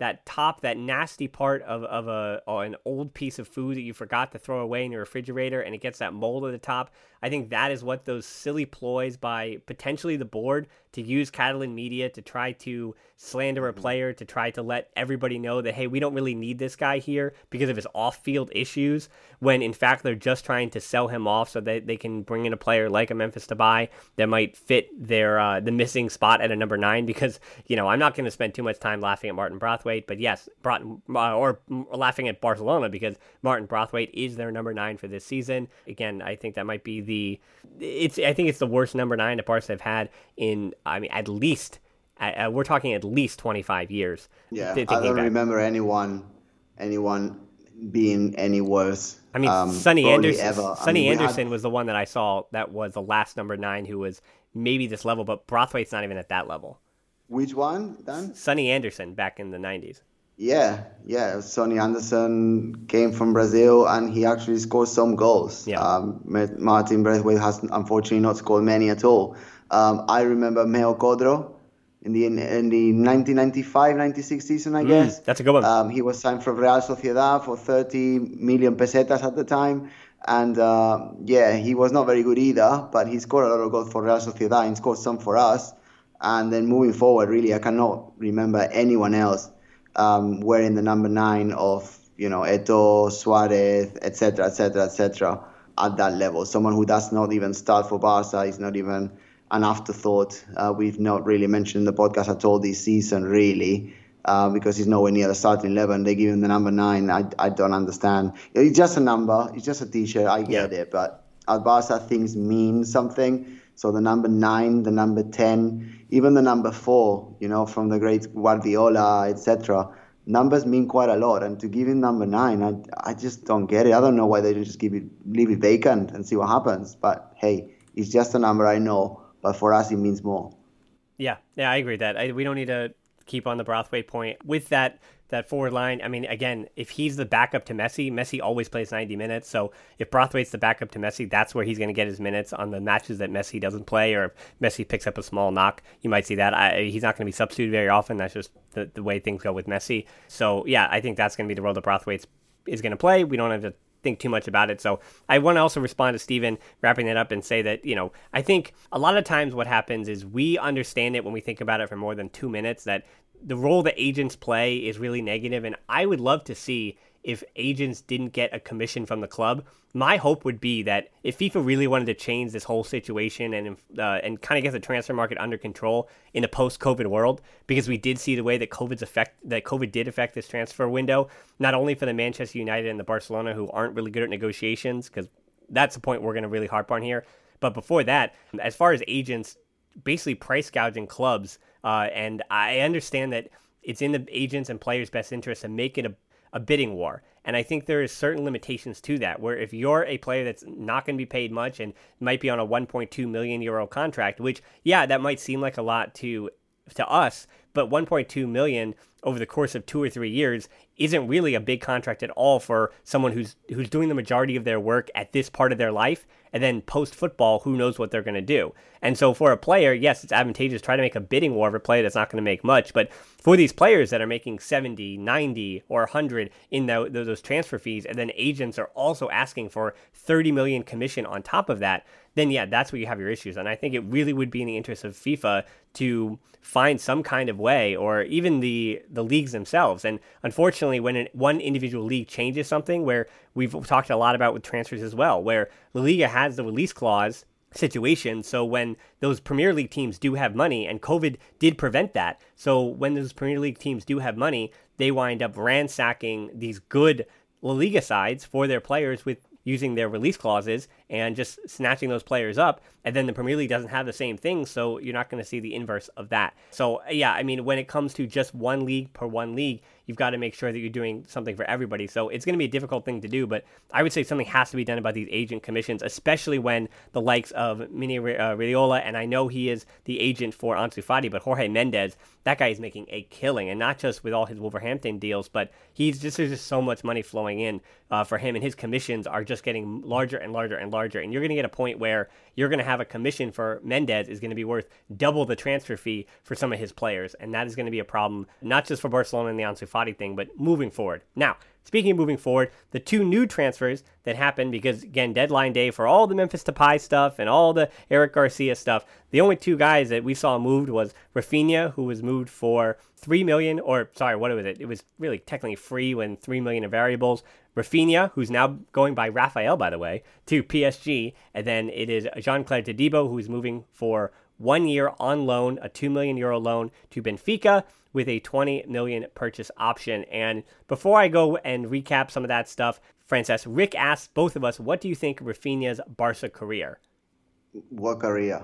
that top, that nasty part of, of a an old piece of food that you forgot to throw away in your refrigerator and it gets that mold at the top. I think that is what those silly ploys by potentially the board to use Catalan media to try to slander a mm-hmm. player, to try to let everybody know that, hey, we don't really need this guy here because of his off field issues, when in fact they're just trying to sell him off so that they can bring in a player like a Memphis Depay that might fit their uh, the missing spot at a number nine. Because, you know, I'm not going to spend too much time laughing at Martin Braithwaite, but yes, Broughton, uh, or laughing at Barcelona because Martin Braithwaite is their number nine for this season. Again, I think that might be the it's I think it's the worst number nine that Barca have had in I mean at least uh, we're talking at least 25 years. Yeah, I don't back. remember anyone anyone being any worse. I mean, um, Sonny Anderson. Ever. Sonny I mean, Anderson had... was the one that I saw that was the last number nine who was maybe this level, but Braithwaite's not even at that level. Which one, Dan? Sonny Anderson back in the 90s. Yeah, yeah. Sonny Anderson came from Brazil and he actually scored some goals. Yeah. Um, Martin Braithwaite has unfortunately not scored many at all. Um, I remember Meho Kodro in the in the 1995-96 season, I mm, guess. That's a good one. Um, he was signed from Real Sociedad for 30 million pesetas at the time. And uh, yeah, he was not very good either, but he scored a lot of goals for Real Sociedad and scored some for us. And then moving forward, really, I cannot remember anyone else um, wearing the number nine of you know Eto'o, Suarez, etc., etc., etc. at that level. Someone who does not even start for Barca is not even an afterthought. Uh, we've not really mentioned in the podcast at all this season, really. Uh, because he's nowhere near the starting eleven. They give him the number nine. I, I don't understand. It's just a number. It's just a T-shirt. I get yeah. it, but at Barca things mean something. So the number nine, the number ten, even the number four, you know, from the great Guardiola, etc. Numbers mean quite a lot, and to give him number nine, I, I just don't get it. I don't know why they just give it, leave it vacant and see what happens. But hey, it's just a number I know, but for us it means more. Yeah, yeah, I agree that. I, we don't need to keep on the Braithwaite point with that that forward line. I mean, again, if he's the backup to Messi, Messi always plays 90 minutes. So if Braithwaite's the backup to Messi, that's where he's going to get his minutes on the matches that Messi doesn't play, or if Messi picks up a small knock, you might see that. I, he's not going to be substituted very often. That's just the, the way things go with Messi. So yeah, I think that's going to be the role that Braithwaite is going to play. We don't have to think too much about it. So I want to also respond to Steven, wrapping it up and say that, you know, I think a lot of times what happens is we understand it when we think about it for more than two minutes that the role that agents play is really negative, and I would love to see if agents didn't get a commission from the club. My hope would be that if FIFA really wanted to change this whole situation and uh, and kind of get the transfer market under control in a post-COVID world, because we did see the way that COVID's effect that COVID did affect this transfer window, not only for the Manchester United and the Barcelona who aren't really good at negotiations, because that's the point we're going to really harp on here. But before that, as far as agents basically price gouging clubs uh, and I understand that it's in the agents and players' best interest to make it a, a bidding war. And I think there is certain limitations to that, where if you're a player that's not going to be paid much and might be on a 1.2 million euro contract, which yeah, that might seem like a lot to to us, but 1.2 million over the course of two or three years isn't really a big contract at all for someone who's who's doing the majority of their work at this part of their life and then post football who knows what they're going to do. And so for a player yes it's advantageous try to make a bidding war of a player that's not going to make much but for these players that are making 70 90 or 100 in the, those transfer fees and then agents are also asking for 30 million commission on top of that then yeah, that's where you have your issues. And I think it really would be in the interest of FIFA to find some kind of way, or even the the leagues themselves. And unfortunately, when an, one individual league changes something, where we've talked a lot about with transfers as well, where La Liga has the release clause situation. So when those Premier League teams do have money, and COVID did prevent that. So when those Premier League teams do have money, they wind up ransacking these good La Liga sides for their players with using their release clauses and just snatching those players up. And then the Premier League doesn't have the same thing, so you're not going to see the inverse of that. So, yeah, I mean, when it comes to just one league per one league, you've got to make sure that you're doing something for everybody. So it's going to be a difficult thing to do, but I would say something has to be done about these agent commissions, especially when the likes of Mino uh, Raiola, and I know he is the agent for Ansu Fati, but Jorge Mendes, that guy is making a killing, and not just with all his Wolverhampton deals, but he's just there's just so much money flowing in uh, for him, and his commissions are just getting larger and larger and larger, and you're going to get a point where you're going to have a commission for Mendes is going to be worth double the transfer fee for some of his players, and that is going to be a problem not just for Barcelona and the Ansu Fati thing, but moving forward. Now, Speaking of moving forward, the two new transfers that happened because again deadline day for all the Memphis Depay stuff and all the Eric Garcia stuff. The only two guys that we saw moved was Rafinha, who was moved for three million, or sorry, what was it? It was really technically free when three million of variables. Rafinha, who's now going by Raphael, by the way, to PSG, and then it is Jean Clair Todibo, who's moving for one year on loan, a 2 million euro loan to Benfica with a 20 million purchase option. And before I go and recap some of that stuff, Francesc, Rick asks both of us, what do you think of Rafinha's Barca career? What career?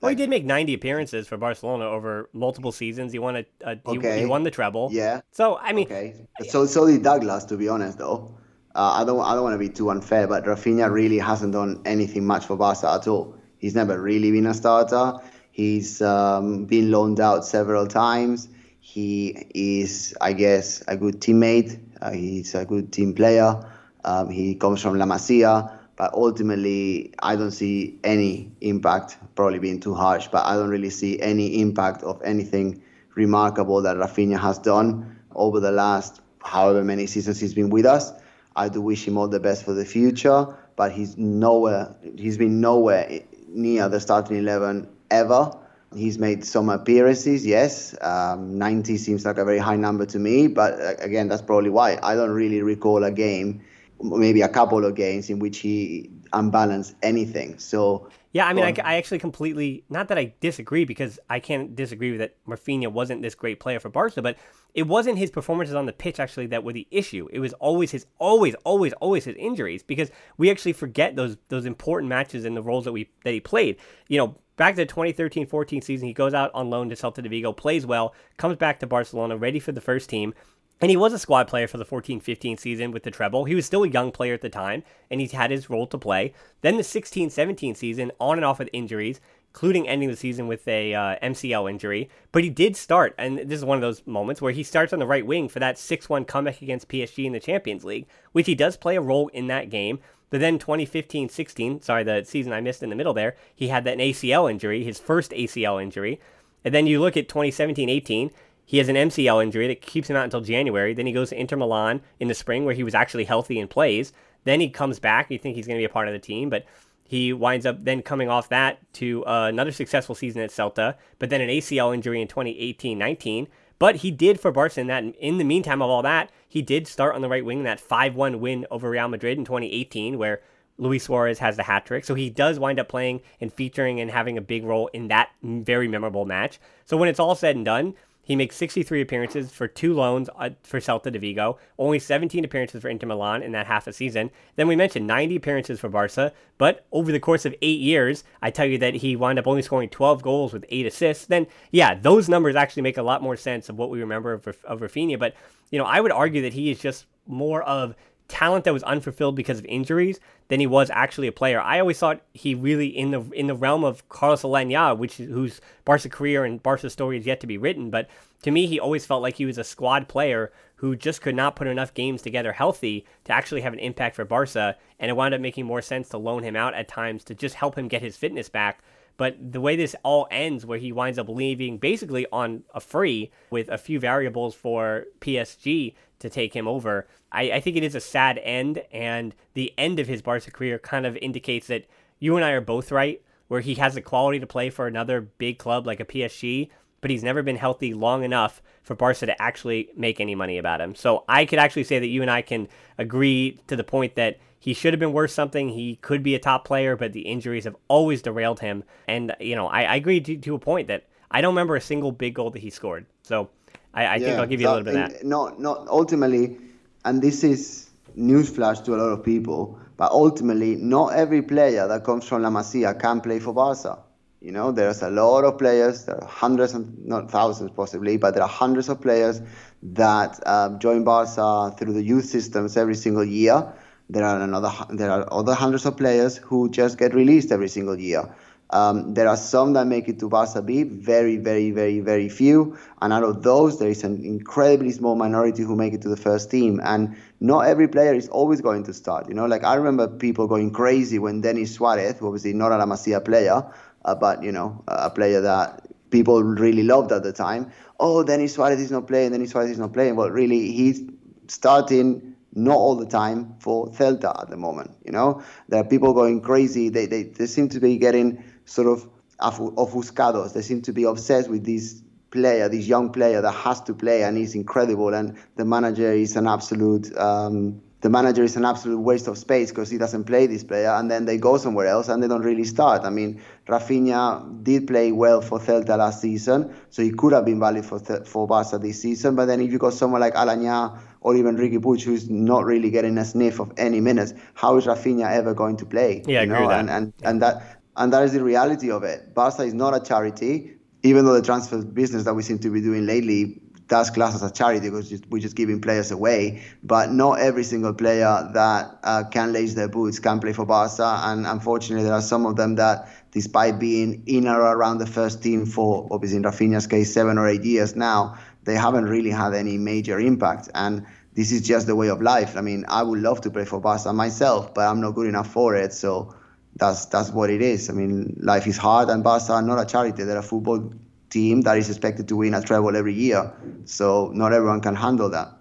Well, he did make 90 appearances for Barcelona over multiple seasons. He won a, a okay. he, he, won the treble. Yeah. So I mean, okay. So so did Douglas, to be honest, though. Uh, I don't I don't want to be too unfair, but Rafinha really hasn't done anything much for Barca at all. He's never really been a starter. He's um, been loaned out several times. He is, I guess, a good teammate. Uh, he's a good team player. Um, he comes from La Masia, but ultimately, I don't see any impact. Probably being too harsh, but I don't really see any impact of anything remarkable that Rafinha has done over the last however many seasons he's been with us. I do wish him all the best for the future, but he's nowhere. He's been nowhere near the starting eleven ever. He's made some appearances, yes. Um, 90 seems like a very high number to me, but uh, again, that's probably why. I don't really recall a game, maybe a couple of games, in which he unbalanced anything. So. Yeah, I mean, I, I, actually completely, not that I disagree, because I can't disagree with that Rafinha wasn't this great player for Barca, but it wasn't his performances on the pitch actually that were the issue. It was always his, always, always, always his injuries, because we actually forget those those important matches and the roles that we that he played. You know, back to the 2013-14 season, he goes out on loan to Celta de Vigo, plays well, comes back to Barcelona, ready for the first team. And he was a squad player for the 14 15 season with the treble. He was still a young player at the time, and he had his role to play. Then the 16 17 season, on and off with injuries, including ending the season with a uh, MCL injury. But he did start, and this is one of those moments where he starts on the right wing for that 6 1 comeback against PSG in the Champions League, which he does play a role in that game. But then 2015 16, sorry, the season I missed in the middle there, he had that ACL injury, his first ACL injury. And then you look at 2017 18, he has an MCL injury that keeps him out until January. Then he goes to Inter Milan in the spring where he was actually healthy and plays. Then he comes back. You think he's going to be a part of the team, but he winds up then coming off that to uh, another successful season at Celta, but then an ACL injury in 2018 19. But he did for Barca in that. In the meantime of all that, he did start on the right wing in that 5-1 win over Real Madrid in 2018, where Luis Suarez has the hat trick. So he does wind up playing and featuring and having a big role in that very memorable match. So when it's all said and done, he makes 63 appearances for two loans uh, for Celta de Vigo, only 17 appearances for Inter Milan in that half a season. Then we mentioned 90 appearances for Barca, but over the course of eight years, I tell you that he wound up only scoring 12 goals with eight assists. Then, yeah, those numbers actually make a lot more sense of what we remember of, of Rafinha. But, you know, I would argue that he is just more of talent that was unfulfilled because of injuries than he was actually a player. I always thought he really in the in the realm of Carlos Aleñá, which is, whose Barca career and Barca story is yet to be written, but to me he always felt like he was a squad player who just could not put enough games together healthy to actually have an impact for Barca, and it wound up making more sense to loan him out at times to just help him get his fitness back. But the way this all ends, where he winds up leaving basically on a free with a few variables for PSG to take him over, I, I think it is a sad end. And the end of his Barca career kind of indicates that you and I are both right, where he has the quality to play for another big club like a PSG, but he's never been healthy long enough for Barca to actually make any money about him. So I could actually say that you and I can agree to the point that he should have been worth something. He could be a top player, but the injuries have always derailed him. And, you know, I, I agree to, to, a point that I don't remember a single big goal that he scored. So I, I yeah, think I'll give you a little bit of that. Not, not ultimately, and this is newsflash to a lot of people, but ultimately, not every player that comes from La Masia can play for Barca. You know, there's a lot of players, there are hundreds and not thousands possibly, but there are hundreds of players that um, join Barca through the youth systems every single year. There are another, there are other hundreds of players who just get released every single year. Um, there are some that make it to Barca B, very, very, very, very few. And out of those, there is an incredibly small minority who make it to the first team. And not every player is always going to start. You know, like I remember people going crazy when Denis Suarez, who obviously not a La Masia player, uh, but you know, a player that people really loved at the time. Oh, Denis Suarez is not playing. Denis Suarez is not playing. Well, really, he's starting not all the time for Celta at the moment. You know, there are people going crazy. They they, they seem to be getting sort of ofuscados. They seem to be obsessed with this player, this young player that has to play and is incredible. And the manager is an absolute. Um, the manager is an absolute waste of space because he doesn't play this player, and then they go somewhere else and they don't really start. I mean, Rafinha did play well for Celta last season, so he could have been valid for for Barca this season. But then if you got someone like Aleñá or even Riqui Puig, who's not really getting a sniff of any minutes, how is Rafinha ever going to play? Yeah, you know? and and and that and that is the reality of it. Barca is not a charity, even though the transfer business that we seem to be doing lately does class as a charity because we're just giving players away. But not every single player that uh, can lace their boots can play for Barca. And unfortunately, there are some of them that, despite being in or around the first team for, obviously in Rafinha's case, seven or eight years now, they haven't really had any major impact. And this is just the way of life. I mean, I would love to play for Barca myself, but I'm not good enough for it. So that's that's what it is. I mean, life is hard, and Barca are not a charity; they're a football team that is expected to win a treble every year. So not everyone can handle that.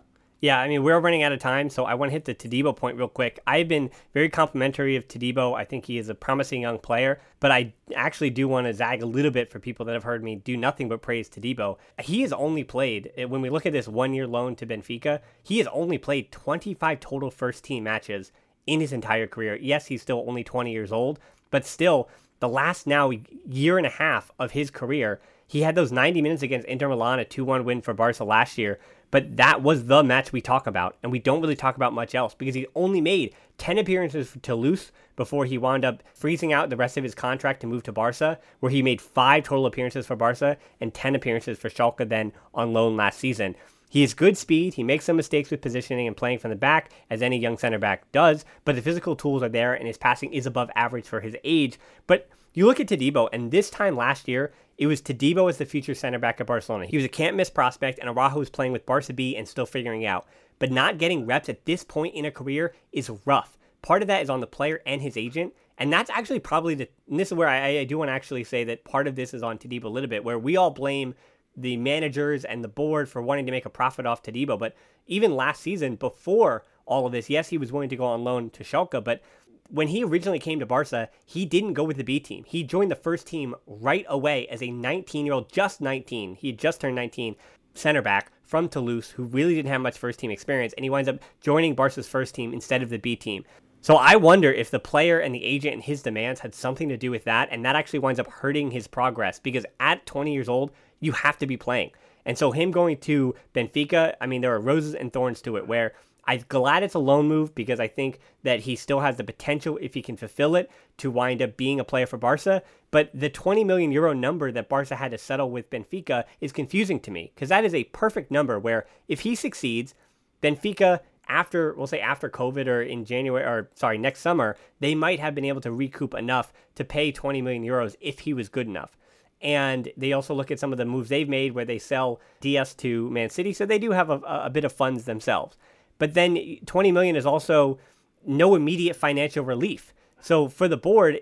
Yeah, I mean, we're running out of time, so I want to hit the Todibo point real quick. I've been very complimentary of Todibo. I think he is a promising young player, but I actually do want to zag a little bit for people that have heard me do nothing but praise Todibo. He has only played, eh, when we look at this one year loan to Benfica, he has only played 25 total first team matches in his entire career. Yes, he's still only 20 years old, but still, the last now year and a half of his career, he had those 90 minutes against Inter Milan, a 2 1 win for Barca last year. But that was the match we talk about, and we don't really talk about much else because he only made 10 appearances for Toulouse before he wound up freezing out the rest of his contract to move to Barca, where he made five total appearances for Barca and 10 appearances for Schalke then on loan last season. He has good speed. He makes some mistakes with positioning and playing from the back, as any young center back does, but the physical tools are there and his passing is above average for his age. But you look at Todibo, and this time last year, it was Todibo as the future center back at Barcelona. He was a can't miss prospect, and Araujo was playing with Barca B and still figuring out. But not getting reps at this point in a career is rough. Part of that is on the player and his agent. And that's actually probably the. This is where I, I do want to actually say that part of this is on Todibo a little bit, where we all blame the managers and the board for wanting to make a profit off Todibo. But even last season, before all of this, yes, he was willing to go on loan to Schalke, but when he originally came to Barca, he didn't go with the B team. He joined the first team right away as a 19 year old, just 19. He had just turned 19, center back from Toulouse, who really didn't have much first team experience, and he winds up joining Barca's first team instead of the B team. So I wonder if the player and the agent and his demands had something to do with that, and that actually winds up hurting his progress because at 20 years old, you have to be playing. And so him going to Benfica, I mean, there are roses and thorns to it where I'm glad it's a loan move because I think that he still has the potential, if he can fulfill it, to wind up being a player for Barca. But the 20 million euro number that Barca had to settle with Benfica is confusing to me because that is a perfect number where if he succeeds, Benfica after we'll say after COVID or in January or sorry next summer, they might have been able to recoup enough to pay 20 million euros if he was good enough. And they also look at some of the moves they've made where they sell Dias to Man City, so they do have a, a bit of funds themselves. But then 20 million is also no immediate financial relief. So for the board,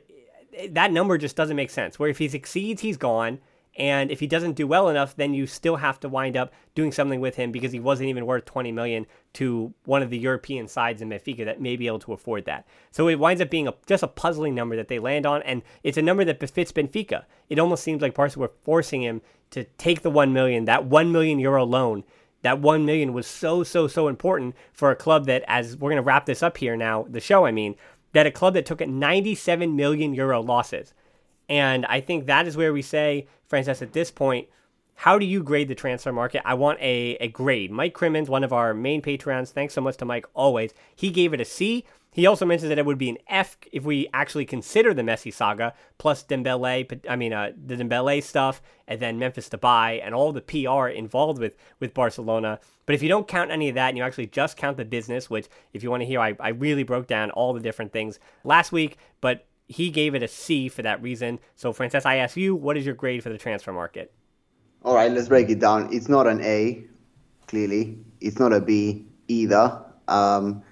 that number just doesn't make sense. Where if he succeeds, he's gone. And if he doesn't do well enough, then you still have to wind up doing something with him because he wasn't even worth 20 million to one of the European sides in Benfica that may be able to afford that. So it winds up being a, just a puzzling number that they land on, and it's a number that befits Benfica. It almost seems like Barca were forcing him to take the 1 million, that 1 million euro loan. That 1 million was so, so, so important for a club that, as we're going to wrap this up here now, the show, I mean, that a club that took 97 million euro losses. And I think that is where we say, Francesc, at this point, how do you grade the transfer market? I want a, a grade. Mike Crimmins, one of our main Patreons, thanks so much to Mike always. He gave it a C. He also mentions that it would be an F if we actually consider the Messi saga plus Dembele, I mean uh, the Dembele stuff, and then Memphis Depay and all the PR involved with with Barcelona. But if you don't count any of that and you actually just count the business, which if you want to hear, I, I really broke down all the different things last week. But he gave it a C for that reason. So Francesc, I ask you, what is your grade for the transfer market? All right, let's break it down. It's not an A, clearly. It's not a B either. Um,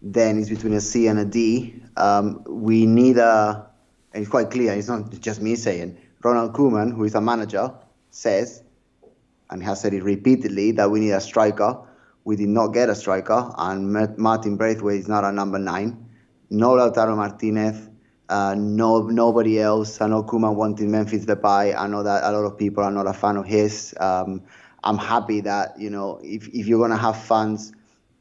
then it's between a C and a D. Um, we need a, and it's quite clear, it's not just me saying, Ronald Koeman, who is a manager, says, and has said it repeatedly, that we need a striker. We did not get a striker, and Martin Braithwaite is not a number nine. No Lautaro Martinez, uh, no nobody else. I know Koeman wanted Memphis Depay. I know that a lot of people are not a fan of his. Um, I'm happy that you know if if you're gonna have funds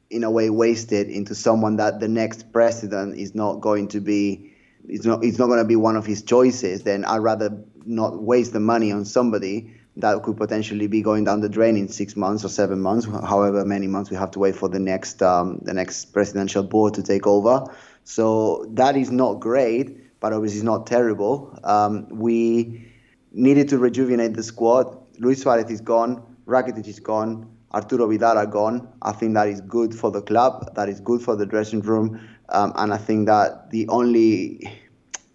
in a way wasted into someone that the next president is not going to be it's not it's not to be one of his choices then i'd rather not waste the money on somebody that could potentially be going down the drain in six months or seven months however many months we have to wait for the next um, the next presidential board to take over so that is not great but obviously it's not terrible um, we needed to rejuvenate the squad luis suarez is gone rakitic is gone Arturo Vidal are gone. I think that is good for the club. That is good for the dressing room. Um, and I think that the only,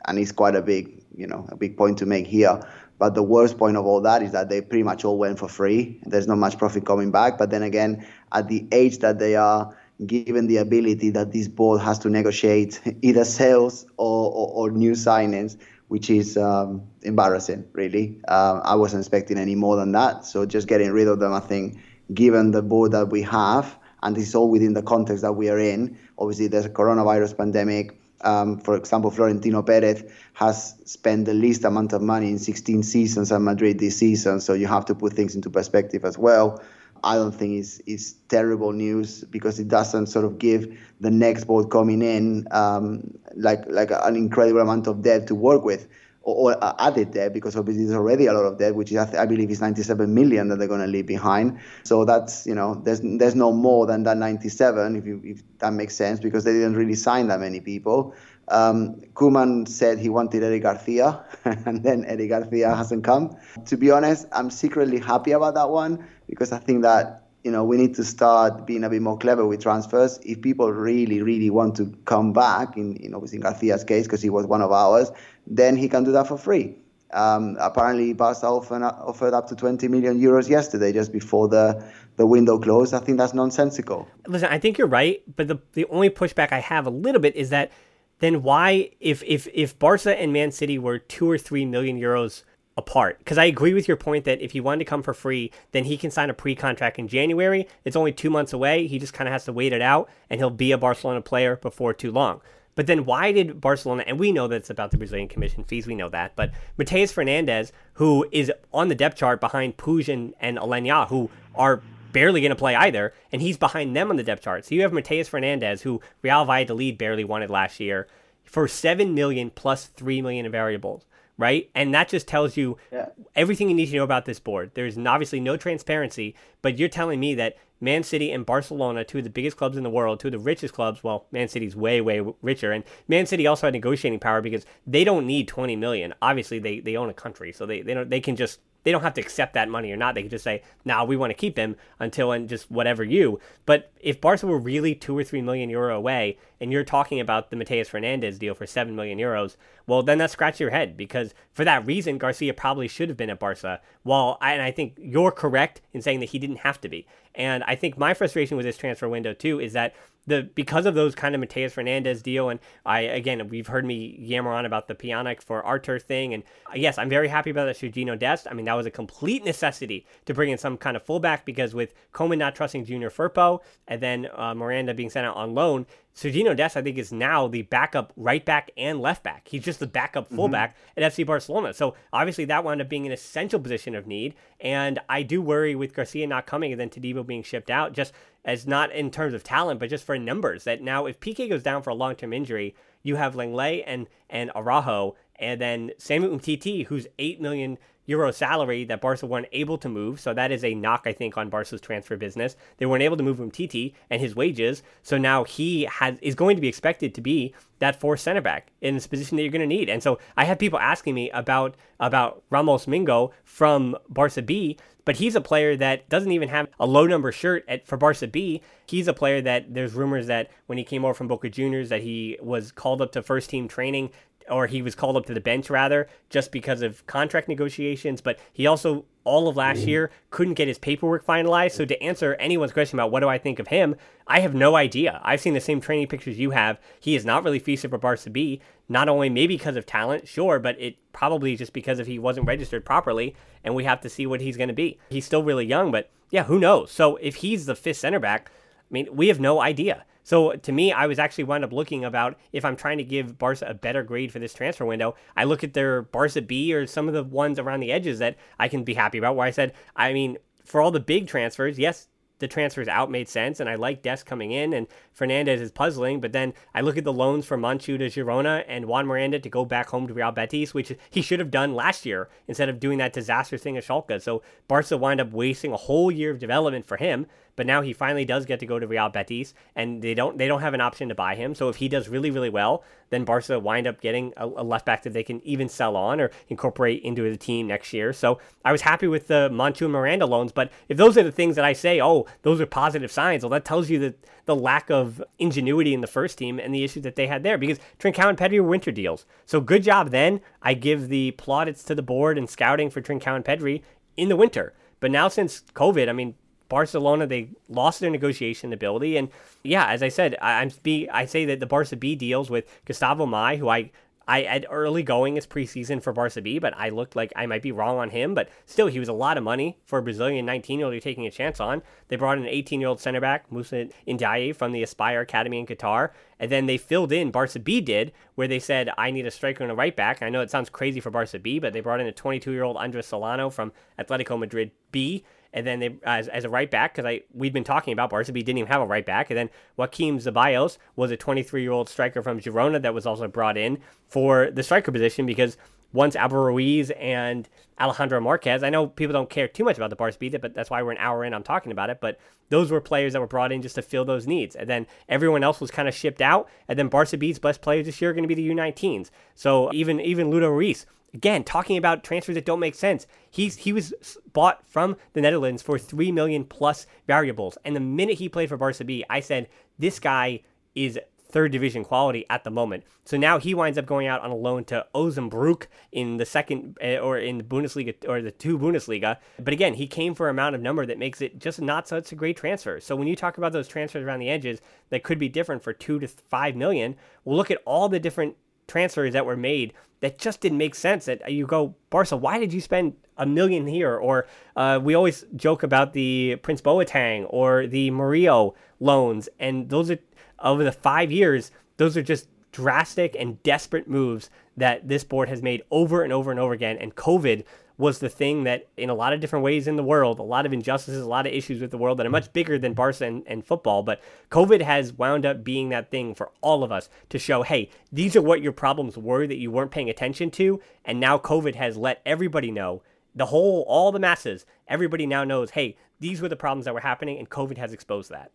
and it's quite a big, you know, a big point to make here. But the worst point of all that is that they pretty much all went for free. There's not much profit coming back. But then again, at the age that they are, given the ability that this board has to negotiate either sales or, or, or new signings, which is um, embarrassing, really. Uh, I wasn't expecting any more than that. So just getting rid of them, I think, given the board that we have, and this is all within the context that we are in. Obviously, there's a coronavirus pandemic. Um, for example, Florentino Perez has spent the least amount of money in 16 seasons at Madrid this season, so you have to put things into perspective as well. I don't think it's, it's terrible news because it doesn't sort of give the next board coming in um, like like an incredible amount of debt to work with or, or added debt because obviously there's already a lot of debt, which is, I, believe is 97 million that they're going to leave behind. So that's you know there's there's no more than that 97 if you if that makes sense because they didn't really sign that many people. Um, Koeman said he wanted Eric Garcia, [laughs] and then Eric Garcia hasn't come. To be honest, I'm secretly happy about that one because I think that you know we need to start being a bit more clever with transfers. If people really, really want to come back, in, in obviously in Garcia's case because he was one of ours, then he can do that for free. Um, apparently, Barca offered, offered up to 20 million euros yesterday, just before the, the window closed. I think that's nonsensical. Listen, I think you're right, but the the only pushback I have a little bit is that then why, if if if Barca and Man City were two or three million euros apart, because I agree with your point that if he wanted to come for free, then he can sign a pre-contract in January. It's only two months away. He just kind of has to wait it out, and he'll be a Barcelona player before too long. But then why did Barcelona, and we know that it's about the Brazilian commission fees, we know that, but Matheus Fernandes, who is on the depth chart behind Puig and, and Aleñá, who are barely going to play either, and he's behind them on the depth chart. So you have Matheus Fernandes, who Real Valladolid barely wanted last year, for 7 million plus 3 million in variables right? And that just tells you yeah. everything you need to know about this board. There's obviously no transparency, but you're telling me that Man City and Barcelona, two of the biggest clubs in the world, two of the richest clubs, well, Man City's way, way richer. And Man City also had negotiating power because they don't need 20 million. Obviously, they, they own a country, so they, they, don't, they can just they don't have to accept that money or not. They could just say, "Nah, we want to keep him until and just whatever you." But if Barca were really two or three million euro away, and you're talking about the Matheus Fernandes deal for seven million euros, well, then that scratches your head because for that reason, Garcia probably should have been at Barca. While I, and I think you're correct in saying that he didn't have to be. And I think my frustration with this transfer window too is that the because of those kind of Matheus Fernandes deal, and I again we've heard me yammer on about the Pjanic for Artur thing, and yes, I'm very happy about that Sergiño Dest. I mean that was a complete necessity to bring in some kind of fullback because with Koeman not trusting Junior Firpo and then uh, Miranda being sent out on loan, Sergiño Dest, I think, is now the backup right back and left back. He's just the backup mm-hmm. fullback mm-hmm. at FC Barcelona. So obviously that wound up being an essential position of need. And I do worry with Garcia not coming and then Todibo being shipped out, just as not in terms of talent, but just for numbers. That now if Piqué goes down for a long term injury, you have Lenglet and and Araujo, and then Samu Umtiti, who's eight million euro salary that Barca weren't able to move. So that is a knock, I think, on Barca's transfer business. They weren't able to move Umtiti and his wages. So now he has is going to be expected to be that fourth center back in this position that you're going to need. And so I have people asking me about about Ramos Mingo from Barca B, but he's a player that doesn't even have a low number shirt at for Barca B. He's a player that there's rumors that when he came over from Boca Juniors that he was called up to first team training or he was called up to the bench rather, just because of contract negotiations. But he also all of last year couldn't get his paperwork finalized. So to answer anyone's question about what do I think of him, I have no idea. I've seen the same training pictures you have. He is not really feasted for Barca B. Not only maybe because of talent, sure, but it probably just because if he wasn't registered properly, and we have to see what he's going to be. He's still really young, but yeah, who knows? So if he's the fifth center back, I mean, we have no idea. So to me, I was actually wound up looking about if I'm trying to give Barca a better grade for this transfer window, I look at their Barca B or some of the ones around the edges that I can be happy about. Where I said, I mean, for all the big transfers, yes, the transfers out made sense, and I like Dest coming in, and Fernandes is puzzling. But then I look at the loans from Monchu to Girona and Juan Miranda to go back home to Real Betis, which he should have done last year instead of doing that disastrous thing at Schalke. So Barca wind up wasting a whole year of development for him. But now he finally does get to go to Real Betis, and they don't they don't have an option to buy him. So if he does really really well, then Barca wind up getting a, a left back that they can even sell on or incorporate into the team next year. So I was happy with the Monchu and Miranda loans. But if those are the things that I say, oh, those are positive signs, well, that tells you that the lack of ingenuity in the first team and the issues that they had there because Trincao and Pedri were winter deals. So good job then. I give the plaudits to the board and scouting for Trincao and Pedri in the winter. But now since COVID, I mean, Barcelona they lost their negotiation ability, and yeah, as I said, I, am be I say that the Barca B deals with Gustavo Maia, who I I had early going as preseason for Barca B, but I looked like I might be wrong on him. But still, he was a lot of money for a Brazilian 19 year old you're taking a chance on. They brought in an 18 year old center back, Musa Ndiaye, from the Aspire Academy in Qatar. And then they filled in, Barca B did, where they said, I need a striker and a right back. I know it sounds crazy for Barca B, but they brought in a 22 year old Andres Solano from Atletico Madrid B and then they as, as a right back because I we've been talking about Barca didn't even have a right back, and then Joaquim Zeballos was a 23 year old striker from Girona that was also brought in for the striker position because once Alvaro Ruiz and Alejandro Marquez, I know people don't care too much about the Barca B, but that's why we're an hour in. I'm talking about it, but those were players that were brought in just to fill those needs, and then everyone else was kind of shipped out, and then Barca best players this year are going to be the U19s. So even even Ludo Reis again talking about transfers that don't make sense. He's he was bought from the netherlands for 3 million plus variables. And the minute he played for barca b i said this guy is third division quality at the moment. So now he winds up going out on a loan to Osnabrück in the second eh, or in the bundesliga or the two bundesliga. But again he came for an amount of number that makes it just not such a great transfer. So when you talk about those transfers around the edges that could be different for two to five million well look at all the different transfers that were made that just didn't make sense. That you go, Barca, why did you spend a million here? Or uh, we always joke about the Prince Boateng or the Murillo loans, and those are over the five years. Those are just drastic and desperate moves that this board has made over and over and over again. And COVID was the thing that, in a lot of different ways in the world, a lot of injustices, a lot of issues with the world that are much bigger than Barca and, and, football. But COVID has wound up being that thing for all of us to show, hey, these are what your problems were that you weren't paying attention to. And now COVID has let everybody know, the whole, all the masses, everybody now knows, hey, these were the problems that were happening, and COVID has exposed that.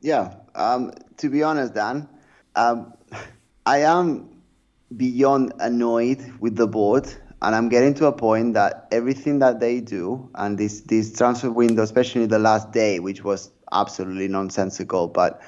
Yeah. Um, to be honest, Dan, um, [laughs] I am beyond annoyed with the board and I'm getting to a point that everything that they do and this this transfer window, especially the last day, which was absolutely nonsensical, but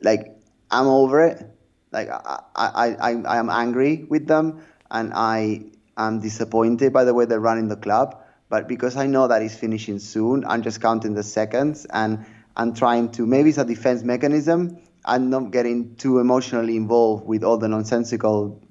like I'm over it. Like I I, I, I am angry with them and I am disappointed by the way they're running the club. But because I know that it's finishing soon, I'm just counting the seconds and I'm trying to maybe it's a defense mechanism. I'm not getting too emotionally involved with all the nonsensical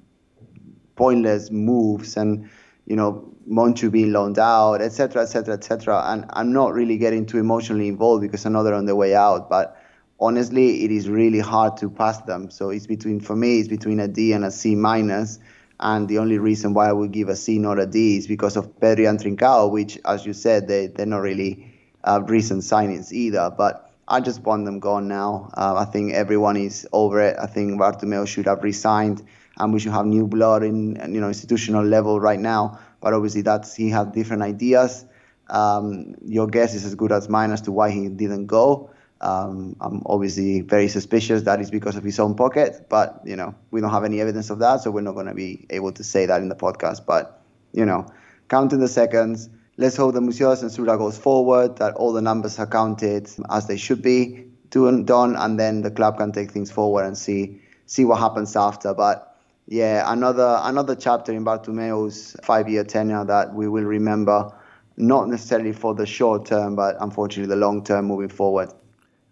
pointless moves and you know Monchu being loaned out, etc., etc., etc. And I'm not really getting too emotionally involved because I know they're on the way out. But honestly, it is really hard to pass them. So it's between for me, it's between a D and a C minus. And the only reason why I would give a C, not a D, is because of Pedri and Trincao, which, as you said, they they're not really uh, recent signings either. But I just want them gone now. Uh, I think everyone is over it. I think Bartomeu should have resigned and we should have new blood in you know institutional level right now. But obviously, that's he had different ideas. Um, your guess is as good as mine as to why he didn't go. Um, I'm obviously very suspicious that is because of his own pocket, but you know we don't have any evidence of that, so we're not going to be able to say that in the podcast. But you know, counting the seconds. Let's hope the moción de censura goes forward, that all the numbers are counted as they should be done, and then the club can take things forward and see see what happens after. But yeah, another another chapter in Bartomeu's five-year tenure that we will remember, not necessarily for the short term, but unfortunately the long term moving forward.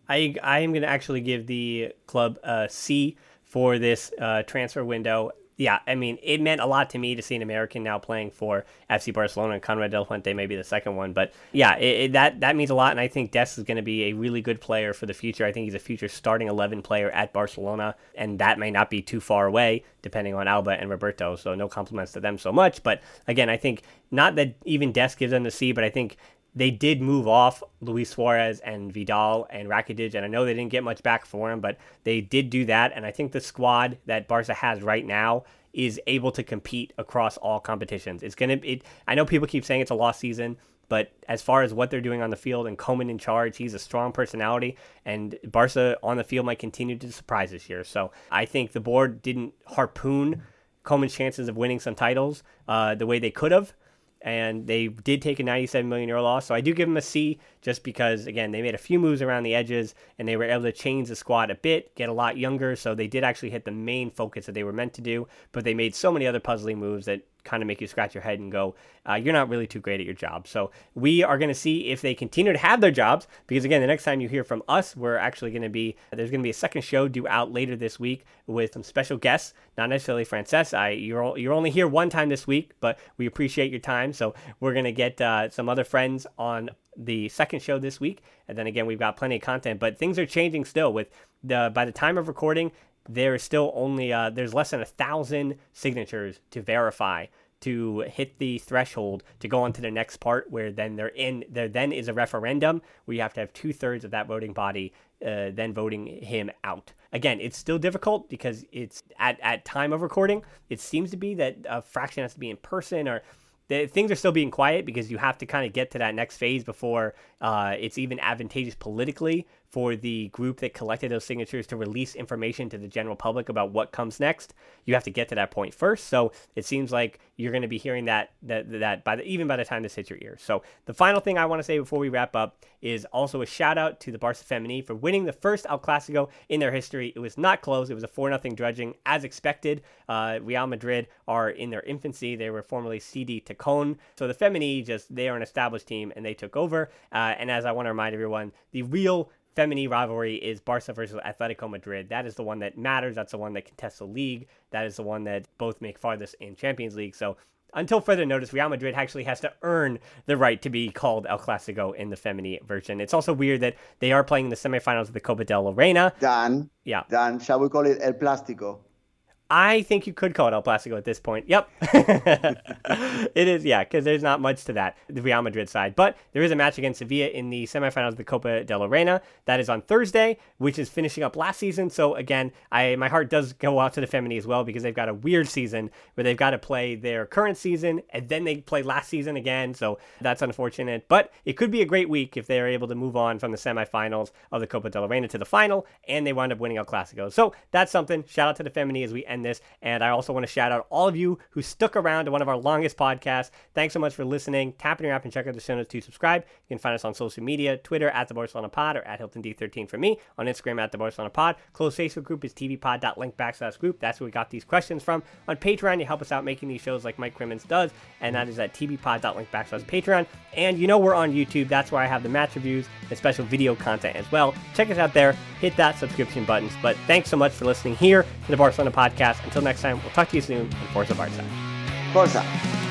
I I am going to actually give the club a C for this uh, transfer window yeah, I mean, it meant a lot to me to see an American now playing for FC Barcelona and Konrad de la Fuente, maybe the second one. But yeah, it, it, that that means a lot, and I think Dest is going to be a really good player for the future. I think he's a future starting eleven player at Barcelona, and that may not be too far away, depending on Alba and Roberto. So no compliments to them so much, but again, I think not that even Dest gives them the C, but I think they did move off Luis Suarez and Vidal and Rakitic, and I know they didn't get much back for him, but they did do that. And I think the squad that Barca has right now is able to compete across all competitions. It's gonna. It, I know people keep saying it's a lost season, but as far as what they're doing on the field and Koeman in charge, he's a strong personality, and Barca on the field might continue to surprise this year. So I think the board didn't harpoon Koeman's chances of winning some titles uh, the way they could have and they did take a 97 million euro loss. So I do give them a C just because, again, they made a few moves around the edges and they were able to change the squad a bit, get a lot younger. So they did actually hit the main focus that they were meant to do, but they made so many other puzzling moves that kind of make you scratch your head and go, uh, you're not really too great at your job. So we are going to see if they continue to have their jobs because again, the next time you hear from us, we're actually going to be there's going to be a second show due out later this week with some special guests, not necessarily Francesc. I you're you're only here one time this week, but we appreciate your time. So we're going to get uh, some other friends on the second show this week, and then again we've got plenty of content. But things are changing still. With the by the time of recording, there is still only uh, there's less than a thousand signatures to verify to hit the threshold to go on to the next part where then they're in there then is a referendum. Where you have to have two-thirds of that voting body uh, then voting him out. Again it's still difficult because it's at, at time of recording. It seems to be that a fraction has to be in person or the, things are still being quiet because you have to kind of get to that next phase before uh, it's even advantageous politically for the group that collected those signatures to release information to the general public about what comes next. You have to get to that point first. So it seems like you're going to be hearing that that that by the, even by the time this hits your ears. So the final thing I want to say before we wrap up is also a shout out to the Barca Femení for winning the first El Clasico in their history. It was not close. It was a four nothing dredging as expected. Uh, Real Madrid are in their infancy. They were formerly CD Tacon. So the Femení just they are an established team and they took over. Uh, and as I want to remind everyone, the real Femení rivalry is Barca versus Atletico Madrid. That is the one that matters. That's the one that contests the league. That is the one that both make farthest in Champions League. So until further notice, Real Madrid actually has to earn the right to be called El Clasico in the Femení version. It's also weird that they are playing the semifinals of the Copa del Reina. Dan. Yeah. Dan, shall we call it El Plástico? I think you could call it El Plástico at this point. Yep. [laughs] it is, yeah, because there's not much to that, the Real Madrid side. But there is a match against Sevilla in the semifinals of the Copa de la Reina. That is on Thursday, which is finishing up last season. So again, I my heart does go out to the Femení as well because they've got a weird season where they've got to play their current season and then they play last season again. So that's unfortunate. But it could be a great week if they're able to move on from the semifinals of the Copa de la Reina to the final and they wind up winning El Clasico. So that's something. Shout out to the Femení as we end this. And I also want to shout out all of you who stuck around to one of our longest podcasts. Thanks so much for listening. Tap in your app and check out the show notes to subscribe. You can find us on social media Twitter at the Barcelona Pod or at Hilton D13 for me, on Instagram at the Barcelona Pod. Close Facebook group is tvpod.link backslash group. That's where we got these questions from. On Patreon, you help us out making these shows like Mike Crimmins does, and that is at tvpod.link backslash Patreon. And you know we're on YouTube. That's where I have the match reviews and special video content as well. Check us out there. Hit that subscription buttons. But thanks so much for listening here to the Barcelona Podcast. Until next time, we'll talk to you soon. And Forza Barca. Forza.